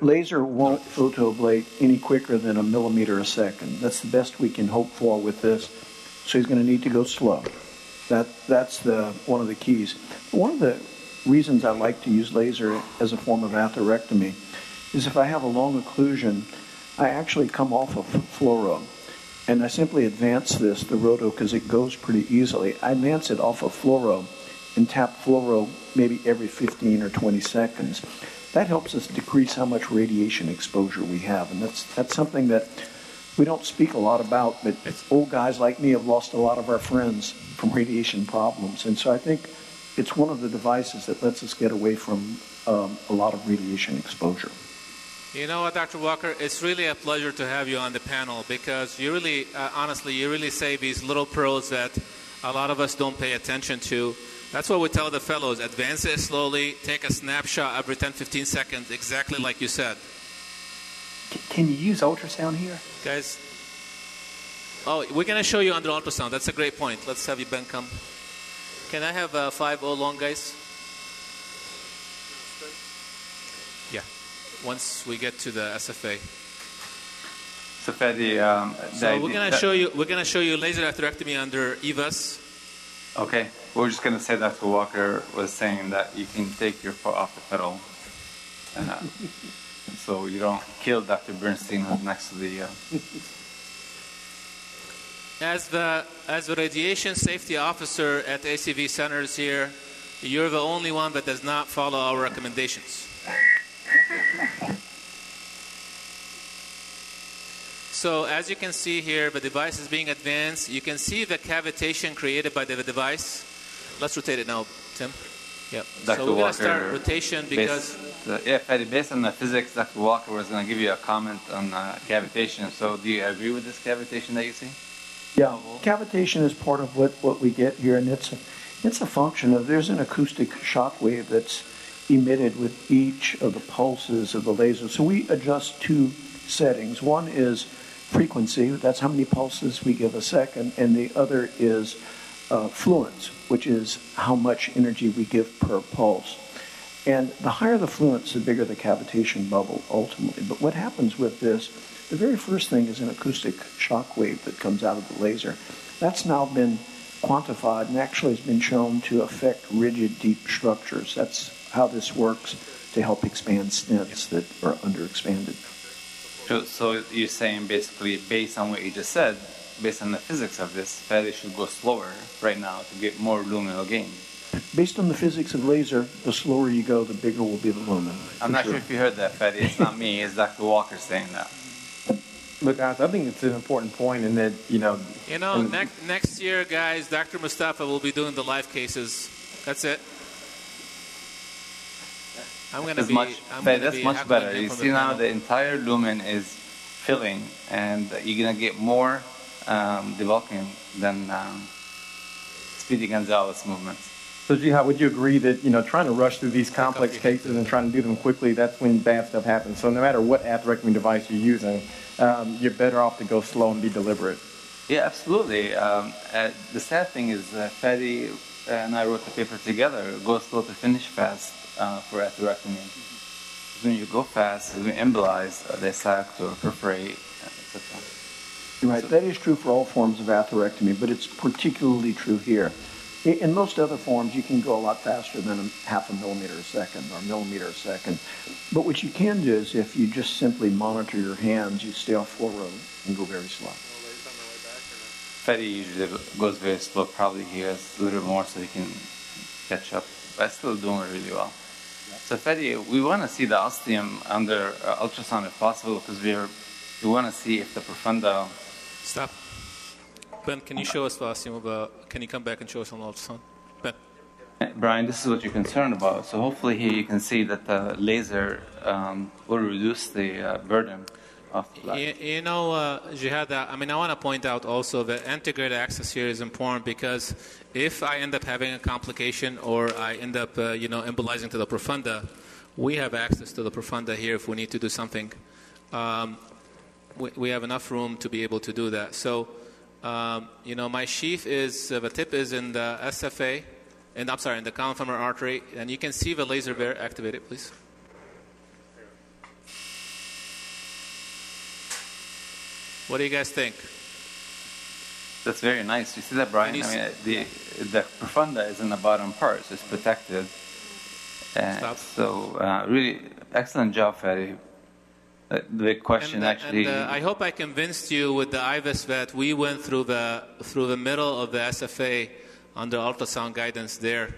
Speaker 4: Laser won't photoablate any quicker than a millimeter a second. That's the best we can hope for with this. So he's going to need to go slow. That that's the one of the keys. One of the reasons I like to use laser as a form of atherectomy is if I have a long occlusion, I actually come off of fluoro. And I simply advance this, the roto, because it goes pretty easily. I advance it off of fluoro and tap fluoro maybe every 15 or 20 seconds. That helps us decrease how much radiation exposure we have. And that's, that's something that we don't speak a lot about, but old guys like me have lost a lot of our friends from radiation problems. And so I think it's one of the devices that lets us get away from um, a lot of radiation exposure.
Speaker 1: You know what, Dr. Walker? It's really a pleasure to have you on the panel because you really, uh, honestly, you really say these little pearls that a lot of us don't pay attention to. That's what we tell the fellows advance it slowly, take a snapshot every 10 15 seconds, exactly like you said.
Speaker 5: C- can you use ultrasound here?
Speaker 1: Guys, oh, we're going to show you under ultrasound. That's a great point. Let's have you, Ben, come. Can I have uh, 5 0 long, guys? Yeah, once we get to the SFA.
Speaker 2: So Freddy, um,
Speaker 1: So we're gonna show you. We're gonna show you laser atherectomy under IVUS.
Speaker 2: Okay, we're just gonna say Dr. Walker was saying that you can take your foot off the pedal, uh, so you don't kill Dr. Bernstein who's next to the. Uh,
Speaker 1: As the as the radiation safety officer at ACV Centers here, You're the only one that does not follow our recommendations. So as you can see here, the device is being advanced. You can see the cavitation created by the device. Let's rotate it now, Tim. Yep.
Speaker 2: Dr.
Speaker 1: So we're going to start rotation because
Speaker 2: Based, yeah, Fadi, based on the physics, Dr. Walker was going to give you a comment on uh, cavitation. So, do you agree with this cavitation that you see?
Speaker 4: Yeah, cavitation is part of what, what we get here, and it's a, it's a function of there's an acoustic shock wave that's emitted with each of the pulses of the laser. So we adjust two settings. One is frequency, that's how many pulses we give a second, and the other is uh, fluence, which is how much energy we give per pulse. And the higher the fluence, the bigger the cavitation bubble ultimately. But what happens with this, the very first thing is an acoustic shock wave that comes out of the laser. That's now been quantified and actually has been shown to affect rigid, deep structures. That's how this works to help expand stents that are underexpanded.
Speaker 2: So, so you're saying basically, based on what you just said, based on the physics of this, Fadi should go slower right now to get more luminal gain.
Speaker 4: Based on the physics of laser, the slower you go, the bigger will be the lumen.
Speaker 2: I'm not sure if you heard that, Fadi. It's not me. It's Dr. Walker saying that.
Speaker 7: Look, guys, I think it's an important point in that, you know,
Speaker 1: You know,
Speaker 7: And-
Speaker 1: next next year, guys, Dr. Mustapha will be doing the live cases. That's it. I'm gonna
Speaker 2: It's
Speaker 1: be.
Speaker 2: much,
Speaker 1: I'm
Speaker 2: Fadi,
Speaker 1: gonna
Speaker 2: that's
Speaker 1: be
Speaker 2: much better. You
Speaker 1: from
Speaker 2: see now the entire lumen is filling, and you're gonna get more um, debulking than um, Speedy Gonzalez movements.
Speaker 7: So, Jihad, would you agree that, you know, trying to rush through these complex cases and trying to do them quickly, that's when bad stuff happens. So no matter what atherectomy device you're using, um, you're better off to go slow and be deliberate.
Speaker 2: Yeah, absolutely. Um, uh, the sad thing is, uh, Fadi and I wrote the paper together. Go slow to finish fast uh, for atherectomy. When you go fast, when you embolize, uh, dissect or perforate, etc.
Speaker 4: Right. That is true for all forms of atherectomy, but it's particularly true here. I- In most other forms, you can go a lot faster than a half a millimeter a second or a millimeter a second. But what you can do is if you just simply monitor your hands, you stay off fluoro and go very slow.
Speaker 2: Fadi usually goes very slow. Probably he has a little more so he can catch up. But still doing really well. So Fadi, we want to see the ostium under uh, ultrasound if possible because we're we want to see if the profunda.
Speaker 1: Stop. Ben, can you show us the ostium Can you come back and show us on the ultrasound? Ben.
Speaker 2: Brian, this is what you're concerned about. So hopefully here you can see that the laser um, will reduce the uh, burden
Speaker 1: You, you know, uh, Jihad, uh, I mean, I want to point out also that integrated access here is important because if I end up having a complication or I end up, uh, you know, embolizing to the profunda, we have access to the profunda here if we need to do something. Um, we, we have enough room to be able to do that. So, um, you know, my sheath is, uh, the tip is in the SFA, and I'm sorry, in the common femoral artery, and you can see the laser there. Activate it, please. What do you guys think?
Speaker 2: That's very nice. You see that, Brian? I mean,
Speaker 1: you
Speaker 2: the the profunda is in the bottom part, so it's protected. Uh,
Speaker 1: Stop.
Speaker 2: so uh, really excellent job, Fadi. Uh, the big question
Speaker 1: and, uh,
Speaker 2: actually.
Speaker 1: and, uh, I hope I convinced you with the IVUS that we went through the through the middle of the SFA under ultrasound guidance there.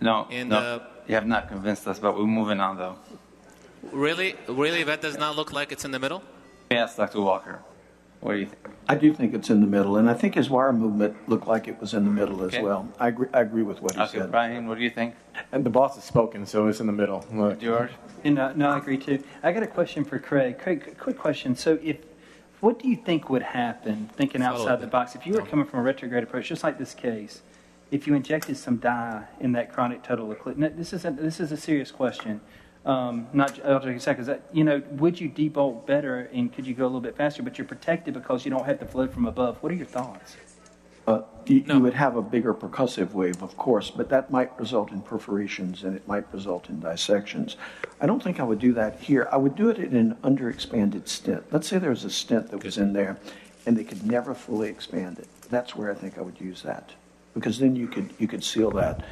Speaker 2: no,
Speaker 1: in
Speaker 2: no,
Speaker 1: the-
Speaker 2: you have not convinced us, but we're moving on though.
Speaker 1: Really, really, that does not look like it's in the middle.
Speaker 2: Yes, Dr. Walker. What do you think?
Speaker 4: I do think it's in the middle, and I think his wire movement looked like it was in the middle as well. I agree, I agree with what he said.
Speaker 2: Okay,
Speaker 4: said.
Speaker 2: Brian, what do you think?
Speaker 7: And the boss has spoken, so it's in the middle. Look.
Speaker 2: George?
Speaker 5: And, uh, no, I agree too. I got a question for Craig. Craig, quick question. So, if what do you think would happen, thinking
Speaker 1: Follow
Speaker 5: outside the box, if you were coming from a retrograde approach, just like this case, if you injected some dye in that chronic total occlusion? Now, this is a, this is a serious question. Um, not I'll take a second. Is that, you know, would you debulk better and could you go a little bit faster? But you're protected because you don't have the flow from above. What are your thoughts?
Speaker 4: Uh, you,
Speaker 1: No.
Speaker 4: you would have a bigger percussive wave, of course, but that might result in perforations and it might result in dissections. I don't think I would do that here. I would do it in an underexpanded stent. Let's say there was a stent that was in there and they could never fully expand it. That's where I think I would use that because then you could you could seal that.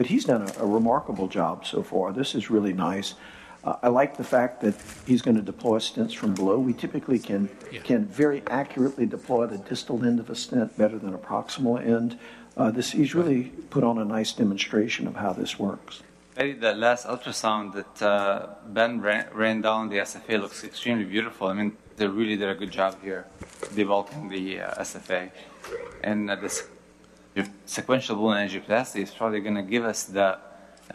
Speaker 4: But he's done a, a remarkable job so far. This is really nice. Uh, I like the fact that he's going to deploy stents from below. We typically can
Speaker 1: Yeah.
Speaker 4: can very accurately deploy the distal end of a stent better than a proximal end. uh, this he's really put on a nice demonstration of how this works.
Speaker 2: Eddie, the last ultrasound that uh, Ben ran, ran down the SFA looks extremely beautiful. I mean, they really did a good job here debulking the uh, SFA. And uh, this sequential balloon angioplasty is probably going to give us the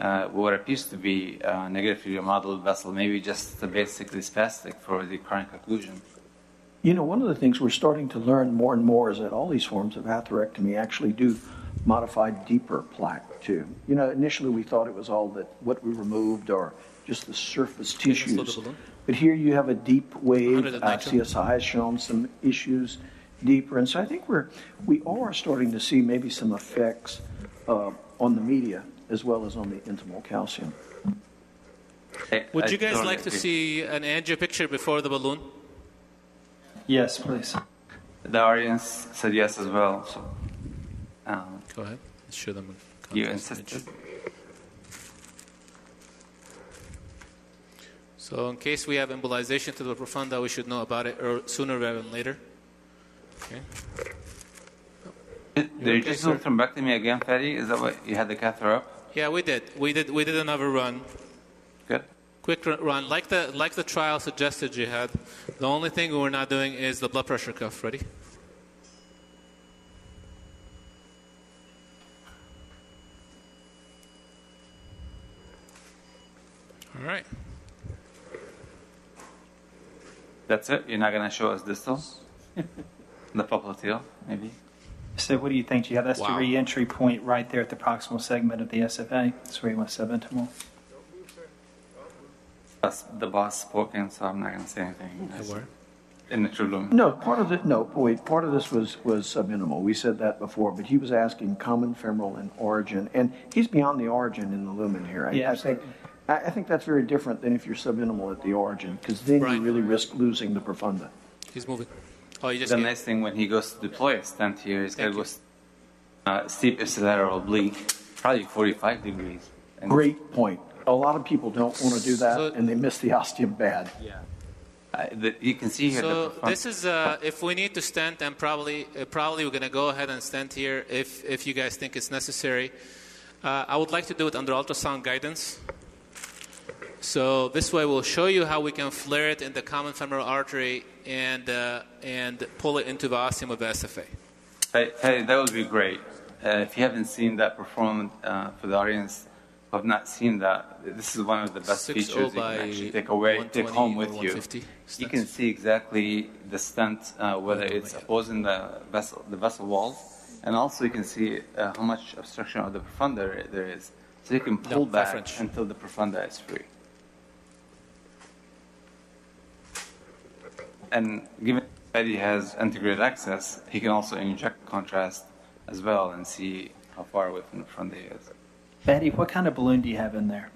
Speaker 2: uh, what appears to be a negatively remodeled vessel, maybe just basically spastic for the chronic occlusion.
Speaker 4: You know, one of the things we're starting to learn more and more is that all these forms of atherectomy actually do modify deeper plaque too. You know, initially we thought it was all that what we removed or just the surface tissues. But here you have a deep wave. Uh, CSI has shown some issues deeper, and so I think we're we are starting to see maybe some effects uh, on the media as well as on the intimal calcium.
Speaker 1: Would
Speaker 2: I
Speaker 1: you guys
Speaker 2: totally
Speaker 1: like to see an angio picture before the balloon?
Speaker 5: Yes, please.
Speaker 2: The audience said yes as well. So, um,
Speaker 1: Go ahead. Let's show them. a
Speaker 2: you insisted.
Speaker 1: image. So, in case we have embolization to the profunda, we should know about it sooner rather than later. Okay.
Speaker 2: Did, did you just come back to me again, Fadi? Is that what you had the catheter up?
Speaker 1: Yeah, we did. We did. We did another run.
Speaker 2: Good.
Speaker 1: Quick run, like the like the trial suggested you had. The only thing we're not doing is the blood pressure cuff. Ready? All right.
Speaker 2: That's it. You're not going to show us distal, the popliteal, maybe.
Speaker 5: So, what do you think? Do you have that's
Speaker 1: Wow.
Speaker 5: the re-entry point right there at the proximal segment of the SFA? That's where you want subintimal.
Speaker 2: That's the boss spoken, so I'm not going to say anything.
Speaker 1: That work?
Speaker 2: In the true room.
Speaker 4: No, part of the no, wait, part of this was was subintimal. We said that before, but he was asking common femoral and origin, and he's beyond the origin in the lumen here. I,
Speaker 5: Yeah,
Speaker 4: I think. I I think that's very different than if you're subintimal at the origin, because then
Speaker 1: Right.
Speaker 4: you really risk losing the profunda.
Speaker 1: He's moving. Oh, you just
Speaker 2: The
Speaker 1: gave-
Speaker 2: nice thing when he goes to deploy a stent here, he's got to
Speaker 1: Thank
Speaker 2: go uh, steep ipsilateral oblique, probably 45 degrees. And
Speaker 4: Great point. A lot of people don't want to do that,
Speaker 1: So-
Speaker 4: and they miss the ostium bad.
Speaker 2: Uh, the, you can see here
Speaker 1: So
Speaker 2: the
Speaker 1: this is uh, if we need to stent, and probably uh, probably we're gonna go ahead and stent here if if you guys think it's necessary. Uh, I would like to do it under ultrasound guidance. So this way, we'll show you how we can flare it in the common femoral artery and uh, and pull it into the ostium of the SFA.
Speaker 2: Hey, hey, that would be great. Uh, if you haven't seen that performance uh, for the audience, have not seen that, this is one of the best features you can actually take away, take home with you.
Speaker 1: 150
Speaker 2: You can see exactly the stent, uh, whether
Speaker 1: Oh,
Speaker 2: it's opposing the vessel, the vessel wall, and also you can see uh, how much obstruction of the profunda there is. So you can pull
Speaker 1: five
Speaker 2: back
Speaker 1: French.
Speaker 2: until the profunda is free. And given that he has integrated access, he can also inject contrast as well and see how far away from the front he is.
Speaker 5: Betty, what kind of balloon do you have in there?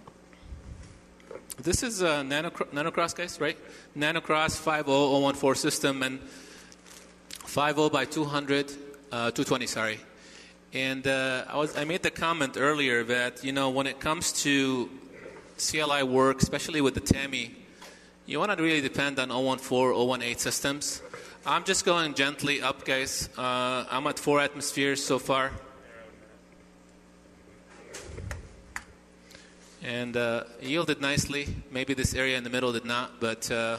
Speaker 1: This is a nano, nanocross, guys, right? Nanocross 50014 system and 50 by 200, uh, 220, sorry. And uh, I, was, I made the comment earlier that, you know, when it comes to CLI work, especially with the TAMI, you want to really depend on 014, 018 systems. I'm just going gently up, guys. Uh, I'm at four atmospheres so far. and uh, yielded nicely. Maybe this area in the middle did not, but uh,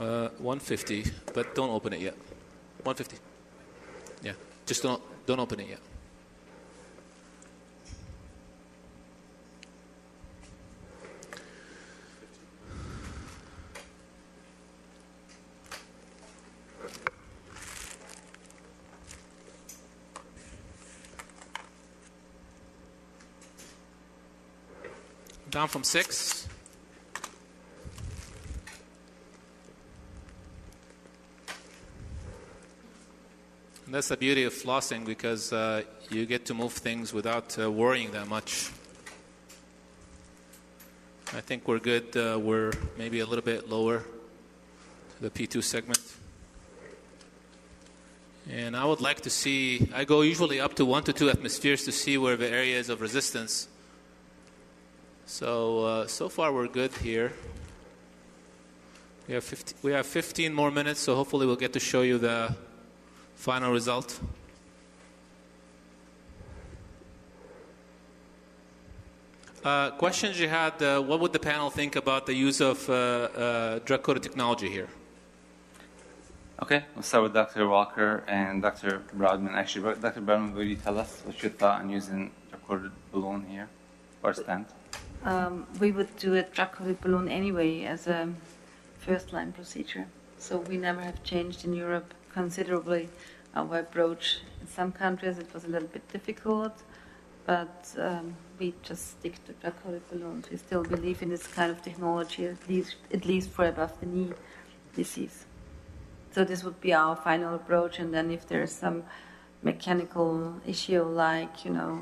Speaker 1: uh, 150. But don't open it yet. 150. Yeah, just don't don't open it yet. Down from six. And that's the beauty of flossing because uh, you get to move things without uh, worrying that much. I think we're good. Uh, we're maybe a little bit lower to the P2 segment. And I would like to see, I go usually up to one to two atmospheres to see where the areas of resistance. So, uh, so far we're good here. We have, 15, we have 15 more minutes, so hopefully we'll get to show you the, final result. Uh, questions you had, uh, what would the panel think about the use of uh, uh, drug-coated technology here?
Speaker 2: Okay, we'll start with Dr. Walker and Dr. Brodmann. Actually, Dr. Brodmann, will you tell us what you thought on using recorded balloon here or stent?
Speaker 6: Um, we would do a drug-coated balloon anyway as a first-line procedure. So we never have changed in Europe considerably our approach. In some countries it was a little bit difficult, but um, we just stick to drug-coated balloons. We still believe in this kind of technology, at least, at least for above-the-knee disease. So this would be our final approach, and then if there is some mechanical issue like you know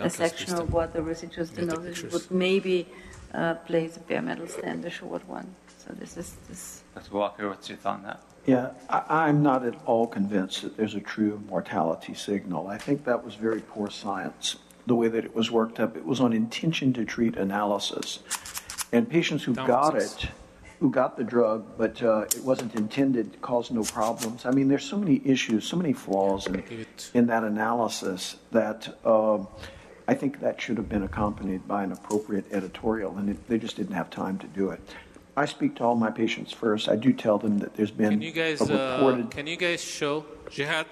Speaker 6: a section or what the residual stenosis would maybe uh, place a bare metal stent, a short one. So this is this.
Speaker 2: Dr. Walker, what's your thought on that?
Speaker 4: Yeah, I, I'm not at all convinced that there's a true mortality signal. I think that was very poor science, the way that it was worked up. It was on intention to treat analysis. And patients who got
Speaker 1: Analysis.
Speaker 4: it, who got the drug, but uh, it wasn't intended, caused no problems. I mean, there's so many issues, so many flaws in, in that analysis that uh, I think that should have been accompanied by an appropriate editorial, and it, they just didn't have time to do it. I speak to all my patients first. I do tell them that there's been
Speaker 1: Can you guys,
Speaker 4: a
Speaker 1: uh,
Speaker 4: reported.
Speaker 1: can you guys show Jihad?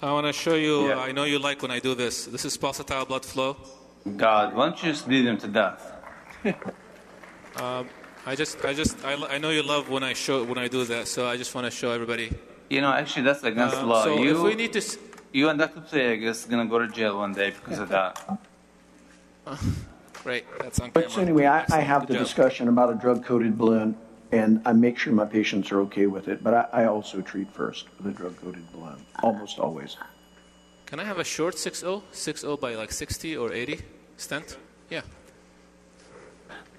Speaker 1: I want to show you.
Speaker 2: Yeah.
Speaker 1: I know you like when I do this. This is pulsatile blood flow.
Speaker 2: God, why don't you just lead him to death?
Speaker 1: I just, I just, I, I know you love when I show when I do that. So I just want to show everybody.
Speaker 2: You know, actually, that's against
Speaker 1: Um,
Speaker 2: law.
Speaker 1: so
Speaker 2: you,
Speaker 1: if we need to, s-
Speaker 2: you and Dr. Pliagas are going to go to jail one day because of that.
Speaker 1: great, that's on
Speaker 4: But
Speaker 1: camera.
Speaker 4: so anyway, I, I have the
Speaker 1: job.
Speaker 4: discussion about a drug-coated balloon, and I make sure my patients are okay with it. But I, I also treat first with a drug-coated balloon, almost always.
Speaker 1: Can I have a short 6-0? 6-0 by like 60 or 80 stent? Yeah.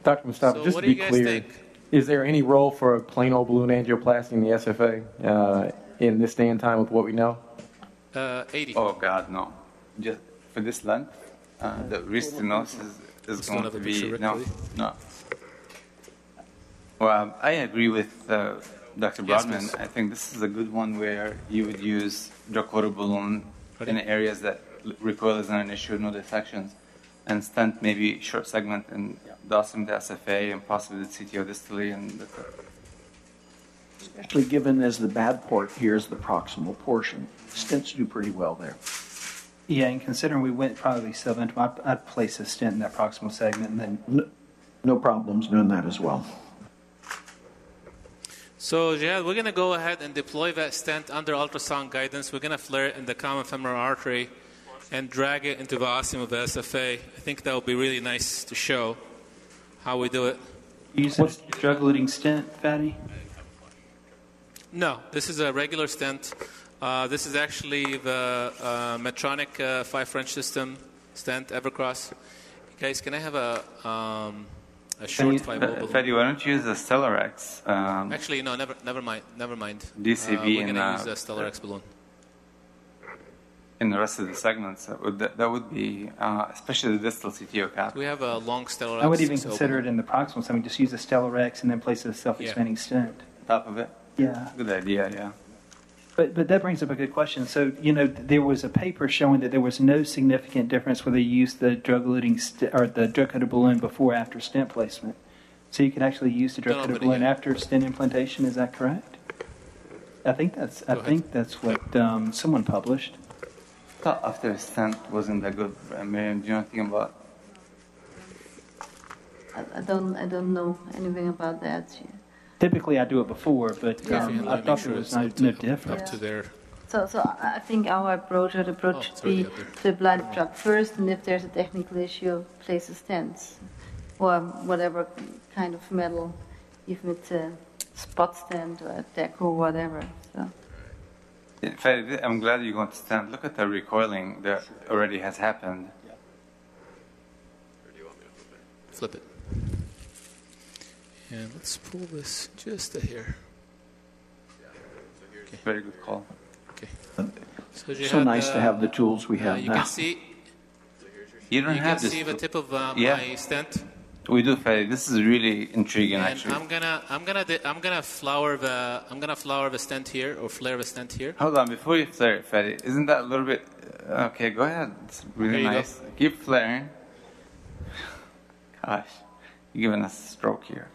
Speaker 7: Dr. Mustapha,
Speaker 1: So
Speaker 7: just
Speaker 1: what
Speaker 7: to
Speaker 1: do
Speaker 7: be
Speaker 1: you guys
Speaker 7: clear,
Speaker 1: think?
Speaker 7: is there any role for a plain old balloon angioplasty in the SFA uh, in this day and time with what we know?
Speaker 1: Uh, 80.
Speaker 2: Oh, God, no. Just for this length, uh, the restenosis is, is
Speaker 1: Just don't
Speaker 2: going
Speaker 1: have
Speaker 2: to be.
Speaker 1: picture,
Speaker 2: No,
Speaker 1: really?
Speaker 2: no. Well, I agree with uh, Dr.
Speaker 1: Yes,
Speaker 2: Brodmann.
Speaker 1: please.
Speaker 2: I think this is a good one where you would use drug-coated balloon in areas that recoil is not an issue, no dissections, and stent maybe short segment and dosing the SFA and possibly the CTO distally and that's.
Speaker 4: Especially given as the bad port here is the proximal portion. Stents do pretty well there.
Speaker 5: Yeah, and considering we went probably subintimal, I'd, I'd place a stent in that proximal segment and then
Speaker 4: No, no problems doing that as well.
Speaker 1: So, Jihad, we're going to go ahead and deploy that stent under ultrasound guidance. We're going to flare it in the common femoral artery and drag it into the ostium of the SFA. I think that would be really nice to show how we do it.
Speaker 5: use a drug-eluting stent, Fadi.
Speaker 1: No, this is a regular stent. Uh, this is actually the uh, Medtronic uh, five French system stent Evercross. Guys, can I have a um, a short
Speaker 5: you-
Speaker 1: five
Speaker 2: Fe-
Speaker 1: balloon?
Speaker 2: Freddy, why don't you use the Stellarex? Um,
Speaker 1: Actually, no, never, never mind, never mind.
Speaker 2: DCB
Speaker 1: uh, we're
Speaker 2: and,
Speaker 1: gonna
Speaker 2: uh,
Speaker 1: use the Stellarex balloon.
Speaker 2: In the rest of the segments, that would, that, that would be, uh, especially the distal CTO cap.
Speaker 1: We have a long Stellar
Speaker 5: I would even
Speaker 1: so-
Speaker 5: consider it in the proximal segment. Just use a Stellarex and then place a self-expanding stent.
Speaker 2: Top of it?
Speaker 5: Yeah.
Speaker 2: Good idea, yeah.
Speaker 5: But, but that brings up a good question. So, you know, there was a paper showing that there was no significant difference whether you used the drug-eluting st- or the drug-coated balloon before or after stent placement. So you could actually use the
Speaker 1: No, no,
Speaker 5: drug-coated
Speaker 1: but
Speaker 5: balloon
Speaker 1: again-
Speaker 5: after stent implantation. Is that correct? I think that's I
Speaker 1: ahead.
Speaker 5: think that's what um, someone published.
Speaker 2: Thought after stent wasn't that good. Miriam, do you know anything about?
Speaker 6: I, I don't I don't know anything about that.
Speaker 5: Typically, I do it before, but
Speaker 6: Yeah.
Speaker 5: um, I thought
Speaker 1: make
Speaker 5: there
Speaker 1: sure
Speaker 5: was
Speaker 1: it's
Speaker 5: no,
Speaker 1: up to-
Speaker 5: no difference.
Speaker 1: Up to there.
Speaker 6: So, so I I think our approach or the approach
Speaker 1: Oh,
Speaker 6: should
Speaker 1: it's
Speaker 6: be to apply the drug first, and if there's a technical issue, place a stent or whatever kind of metal, even if it's a spot stent or a deco or whatever. So,
Speaker 2: In fact, I'm glad you're going to stand. Look at the recoiling that already has happened.
Speaker 1: Flip it. And let's pull this just a hair.
Speaker 2: Very good call.
Speaker 1: Okay. So,
Speaker 4: So
Speaker 1: Jihad,
Speaker 4: nice to
Speaker 1: uh,
Speaker 4: have the tools we
Speaker 1: uh,
Speaker 4: have
Speaker 1: you
Speaker 4: now.
Speaker 1: can see
Speaker 2: You don't
Speaker 1: you
Speaker 2: have
Speaker 1: can
Speaker 2: this.
Speaker 1: see the tip of uh,
Speaker 2: Yeah.
Speaker 1: my stent.
Speaker 2: We do, Fadi. This is really intriguing,
Speaker 1: And
Speaker 2: actually.
Speaker 1: I'm gonna I'm gonna I'm gonna flower the I'm gonna flower the stent here or flare the stent here.
Speaker 2: Hold on, before you flare it, Fadi, isn't that a little bit. Okay, go ahead. It's really
Speaker 1: There you go.
Speaker 2: nice. Keep flaring. Gosh, you're giving us a stroke here.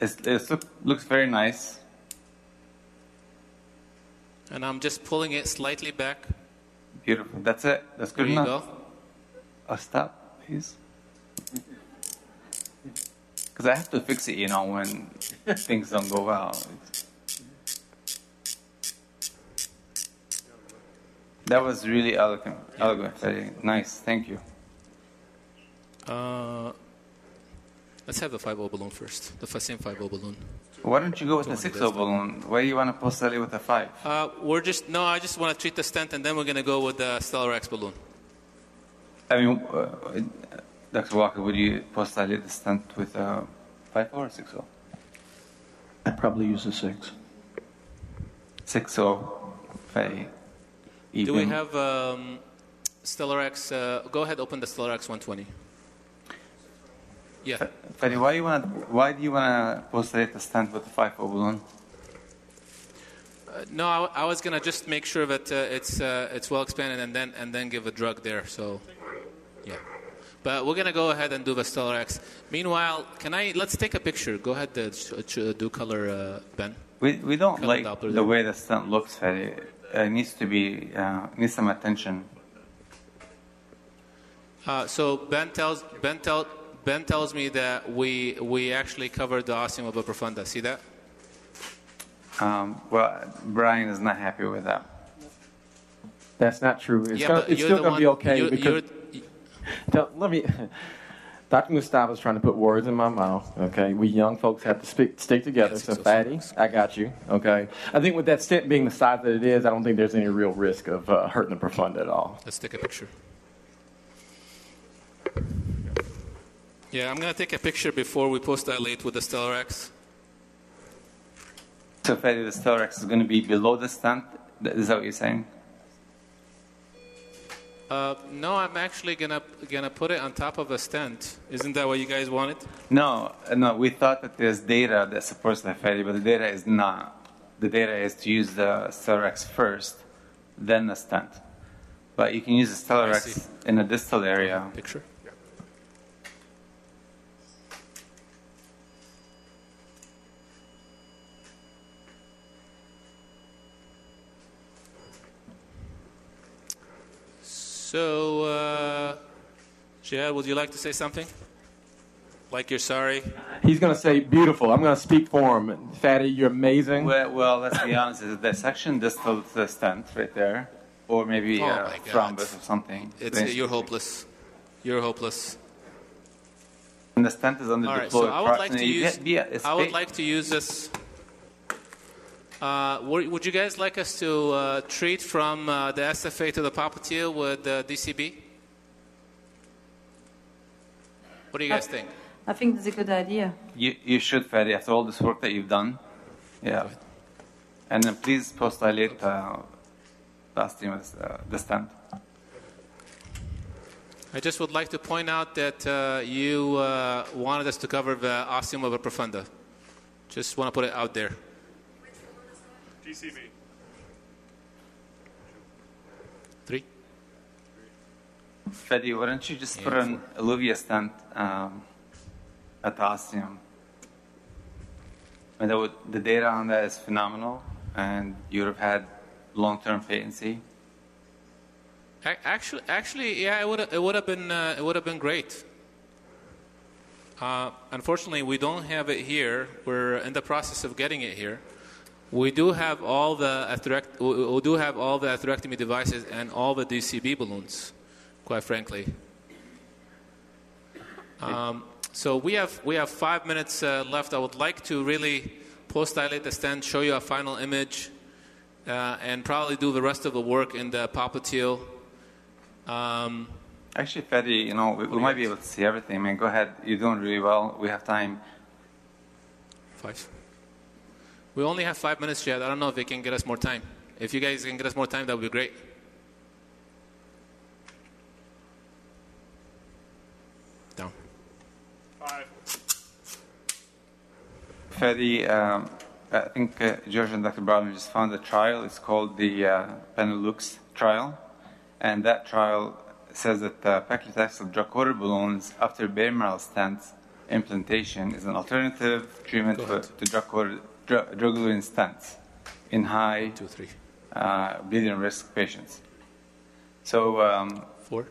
Speaker 2: It look, looks very nice.
Speaker 1: And I'm just pulling it slightly back.
Speaker 2: Beautiful. That's it. That's
Speaker 1: There
Speaker 2: good
Speaker 1: you
Speaker 2: enough.
Speaker 1: go.
Speaker 2: Oh, stop, please. Because I have to fix it, you know, when things don't go well. That was really elegant. Elegant. Very nice. Thank you.
Speaker 1: Uh, let's have the 5 balloon first. The f- same 5 balloon.
Speaker 2: Why don't you go with the
Speaker 1: Don't
Speaker 2: 6
Speaker 1: this.
Speaker 2: balloon? Why do you want to post it with a 5?
Speaker 1: Uh, we're just no. I just want to treat the stent, and then we're gonna go with the Stellarex balloon.
Speaker 2: I mean, uh, Dr. Walker, would you postulate the stunt with a 5 or 6 0?
Speaker 4: I'd probably use a six.
Speaker 2: 6 very even.
Speaker 1: Do we have um, Stellarex? Uh, go ahead, open the Stellarex 120. Yeah.
Speaker 2: Fadi, why you wanna? Why do you wanna postulate the stunt with a five balloon?
Speaker 1: Uh, no, I, I was gonna just make sure that uh, it's uh, it's well expanded, and then and then give a drug there. So, yeah. But we're gonna go ahead and do the Stellarex. Meanwhile, can I? Let's take a picture. Go ahead, uh, ch- ch- do color, uh, Ben.
Speaker 2: We we don't
Speaker 1: Color
Speaker 2: like
Speaker 1: Doppler
Speaker 2: the
Speaker 1: there.
Speaker 2: way the stunt looks, Fadi. It needs to be uh, needs some attention.
Speaker 1: Uh, so Ben tells Ben tell, Ben tells me that we we actually covered the ostium of a profunda. See that?
Speaker 2: Um, well, Brian is not happy with that.
Speaker 7: That's not true. It's,
Speaker 1: yeah,
Speaker 7: gonna, it's still going to be okay
Speaker 1: you're-
Speaker 7: because
Speaker 1: you're-
Speaker 7: Don't- let me. Dr. Mustapha is trying to put words in my mouth. Okay, we young folks have to speak, stick together.
Speaker 1: Yes,
Speaker 7: so, Fadi, I got you. Okay, I think with that stent being the size that it is, I don't think there's any real risk of uh, hurting the profunda at all.
Speaker 1: Let's take a picture. Yeah, I'm gonna take a picture before we post that dilate with the Stellarex.
Speaker 2: So, Fadi, the thorax is going to be below the stunt. Is that what you're saying?
Speaker 1: Uh, no, I'm actually gonna gonna put it on top of a stent. Isn't that what you guys wanted?
Speaker 2: No, no. We thought that there's data that supports the Fadi, but the data is not. The data is to use the Stellarex first, then the stent. But you can use the. Stellarex in a distal area.
Speaker 1: Picture. So, uh, Jihad, would you like to say something? Like you're sorry?
Speaker 7: He's going to say beautiful. I'm going to speak for him. Fadi, you're amazing.
Speaker 2: Well, well, let's be honest. Is the section just to the stent right there, or maybe
Speaker 1: Oh
Speaker 2: a
Speaker 1: my
Speaker 2: thrombus or something?
Speaker 1: It's, you're hopeless. You're hopeless.
Speaker 2: And the stent is under
Speaker 1: All
Speaker 2: the
Speaker 1: right, so I would like to use.
Speaker 2: get- be a-
Speaker 1: I would like to use this. Uh, would would you guys like us to uh, treat from uh, the SFA to the popliteal with the DCB? What do you guys think?
Speaker 6: I think that's a good idea.
Speaker 2: You, you should, Fadi, after all this work that you've done. Yeah. And then please post dilate uh, the ostium, uh, the stent.
Speaker 1: I just would like to point out that uh, you uh, wanted us to cover the ostium of a profunda. Just want to put it out there.
Speaker 3: GCB.
Speaker 1: Three.
Speaker 2: Fadi, why don't you just put
Speaker 1: Yeah,
Speaker 2: an Eluvia stent um, at the ostium? And that would, the data on that is phenomenal, and you would have had long-term patency.
Speaker 1: Actually, actually, yeah, it would it would have been uh, it would have been great. Uh, unfortunately, we don't have it here. We're in the process of getting it here. We do have all the atherect- we we do have all the atherectomy devices and all the DCB balloons, quite frankly. Um, so we have we have five minutes uh, left. I would like to really post dilate the stent, show you a final image, uh, and probably do the rest of the work in the popliteal. Um,
Speaker 2: Actually, Fadi, you know, we, we might be able to see everything. I mean, go ahead. You're doing really well. We have time.
Speaker 1: five. We only have five minutes yet. I don't know if they can get us more time. If you guys can get us more time, that would be great. Down.
Speaker 2: Fadi, um, I think uh, George and Dr. Brown just found a trial. It's called the uh, Penelux trial. And that trial says that uh, paclitaxel drug-coated balloons after bone marrow stent implantation is an alternative treatment for, to drug-coated drug, stents in high
Speaker 1: Two, three,
Speaker 2: uh, bleeding risk patients. So um,
Speaker 1: four.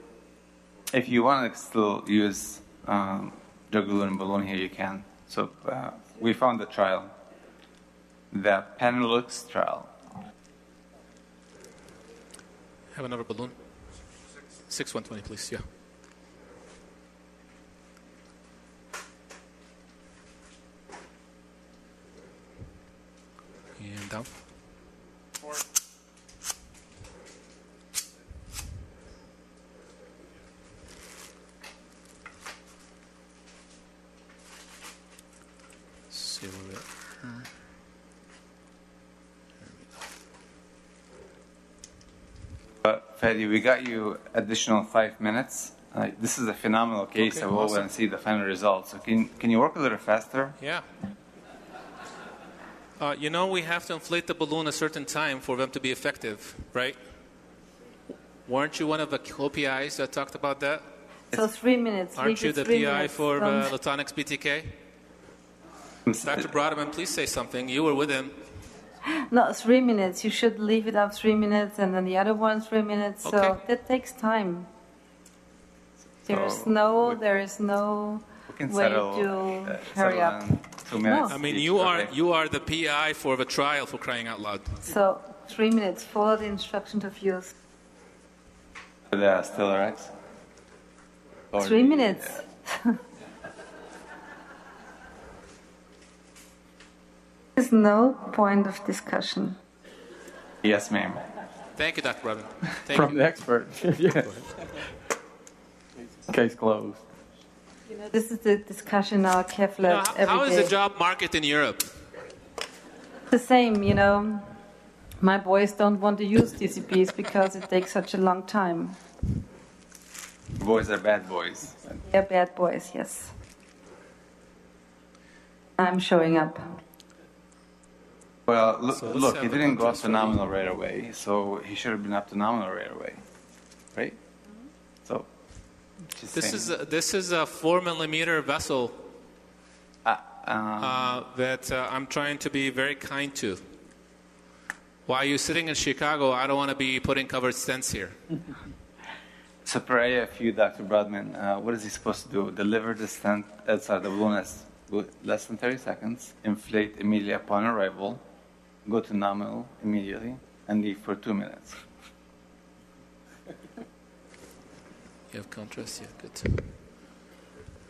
Speaker 2: if you want to still use um, drug-eluting balloon here, you can. So uh, we found the trial, the Penelux trial.
Speaker 1: Have another balloon. Six one twenty, please. Yeah. See where we.
Speaker 2: But Fadi, we got you additional five minutes. Uh, this is a phenomenal case.
Speaker 1: Okay,
Speaker 2: I will
Speaker 1: awesome.
Speaker 2: and see the final results. So can can you work a little faster?
Speaker 1: Yeah. Uh, you know, we have to inflate the balloon a certain time for them to be effective, right? Weren't you one of the co-PIs that talked about that?
Speaker 6: So three minutes.
Speaker 1: Aren't you the PI
Speaker 6: minutes.
Speaker 1: for uh,
Speaker 6: Don't-
Speaker 1: Lutonix BTK? Dr. Brodmann, please say something. You were with him.
Speaker 6: No, three minutes. You should leave it up three minutes, and then the other one three minutes. So that takes time. There is no, there is no
Speaker 2: We can
Speaker 6: way
Speaker 2: settle,
Speaker 6: to
Speaker 2: uh,
Speaker 6: hurry
Speaker 2: settle
Speaker 6: up.
Speaker 2: in Two minutes.
Speaker 1: I mean, you are
Speaker 2: okay?
Speaker 1: you are the PI for the trial for crying out loud.
Speaker 6: So three minutes. Follow the instructions of yours.
Speaker 2: For the Stellarex? Or
Speaker 6: Three
Speaker 2: the-
Speaker 6: minutes. There's no point of discussion.
Speaker 2: Yes, ma'am.
Speaker 1: Thank you, Dr. Brodmann. Thank
Speaker 7: From
Speaker 1: you.
Speaker 7: the expert. yes. Case closed.
Speaker 6: You know, this is the discussion now our CAF
Speaker 1: You know, how- how is
Speaker 6: day.
Speaker 1: the job market in Europe?
Speaker 6: the same, you know. My boys don't want to use DCBs because it takes such a long time.
Speaker 2: Boys are bad boys.
Speaker 6: They're bad boys, yes. I'm showing up.
Speaker 2: Well, look,
Speaker 1: So
Speaker 2: look he didn't go up
Speaker 1: contrast
Speaker 2: to nominal right away, so he should have been up to nominal right away, right? So, just
Speaker 1: This is a, this is a four millimeter vessel
Speaker 2: Uh, uh,
Speaker 1: uh, that uh, I'm trying to be very kind to. While you're sitting in Chicago, I don't want to be putting covered stents here.
Speaker 2: so pray if you, Dr. Brodmann, uh, what is he supposed to do? Deliver the stent outside the balloon with less than 30 seconds, inflate immediately upon arrival, go to nominal immediately, and leave for two minutes.
Speaker 1: You have contrast, yeah, good.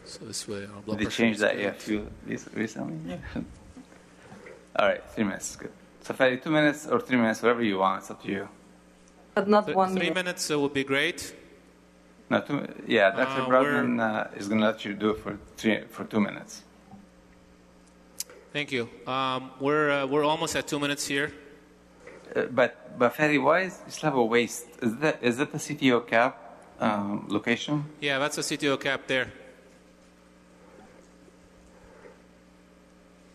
Speaker 1: So this way, our blood
Speaker 2: Did they
Speaker 1: pressure
Speaker 2: change that
Speaker 1: Yeah,
Speaker 2: IFU rec- recently? All right, three minutes is good. So, Fadi, two minutes or three minutes, whatever you want, it's up to you.
Speaker 6: But not
Speaker 1: Th-
Speaker 6: one
Speaker 1: three
Speaker 6: minute.
Speaker 1: minutes uh, would be great.
Speaker 2: No, two, yeah, Dr.
Speaker 1: Uh,
Speaker 2: Brodmann uh, is going to let you do it for three for two minutes.
Speaker 1: Thank you. Um, we're uh, we're almost at two minutes here.
Speaker 2: Uh, but but Fadi, why is you still have a waist? Is that is that the CTO cap um, location?
Speaker 1: Yeah, that's a CTO cap there.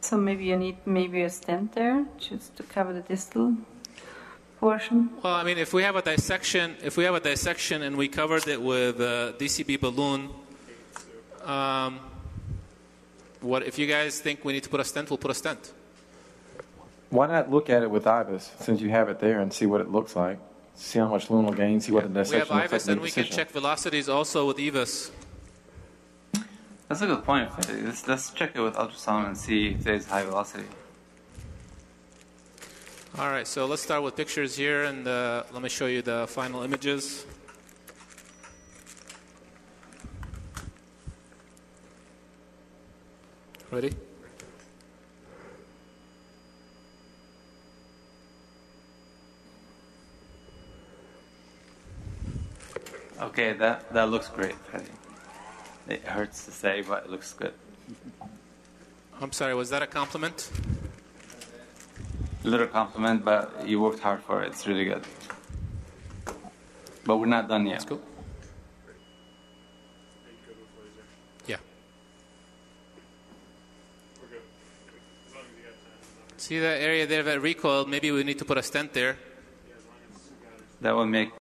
Speaker 6: So maybe you need maybe a stent there just to cover the distal portion.
Speaker 1: Well, I mean, if we have a dissection, if we have a dissection and we covered it with a DCB balloon, um, what if you guys think we need to put a stent? We'll put a stent.
Speaker 7: Why not look at it with IVUS since you have it there and see what it looks like? See how much luminal gain, see what the
Speaker 1: We have
Speaker 7: dissection looks like. IVUS
Speaker 1: and we can check velocities also with IVUS.
Speaker 2: That's a good point. Fadi. Let's, let's check it with ultrasound and see if there's high velocity.
Speaker 1: All right, so let's start with pictures here, and uh, let me show you the final images. Ready?
Speaker 2: Okay, that that looks great. It hurts to say, but it looks good.
Speaker 1: I'm sorry, was that a compliment?
Speaker 2: A little compliment, but you worked hard for it. It's really good. But we're not done yet.
Speaker 1: Let's go. Yeah.
Speaker 3: We're good. Is
Speaker 1: See that area there that recoiled? Maybe we need to put a stent there.
Speaker 2: That will make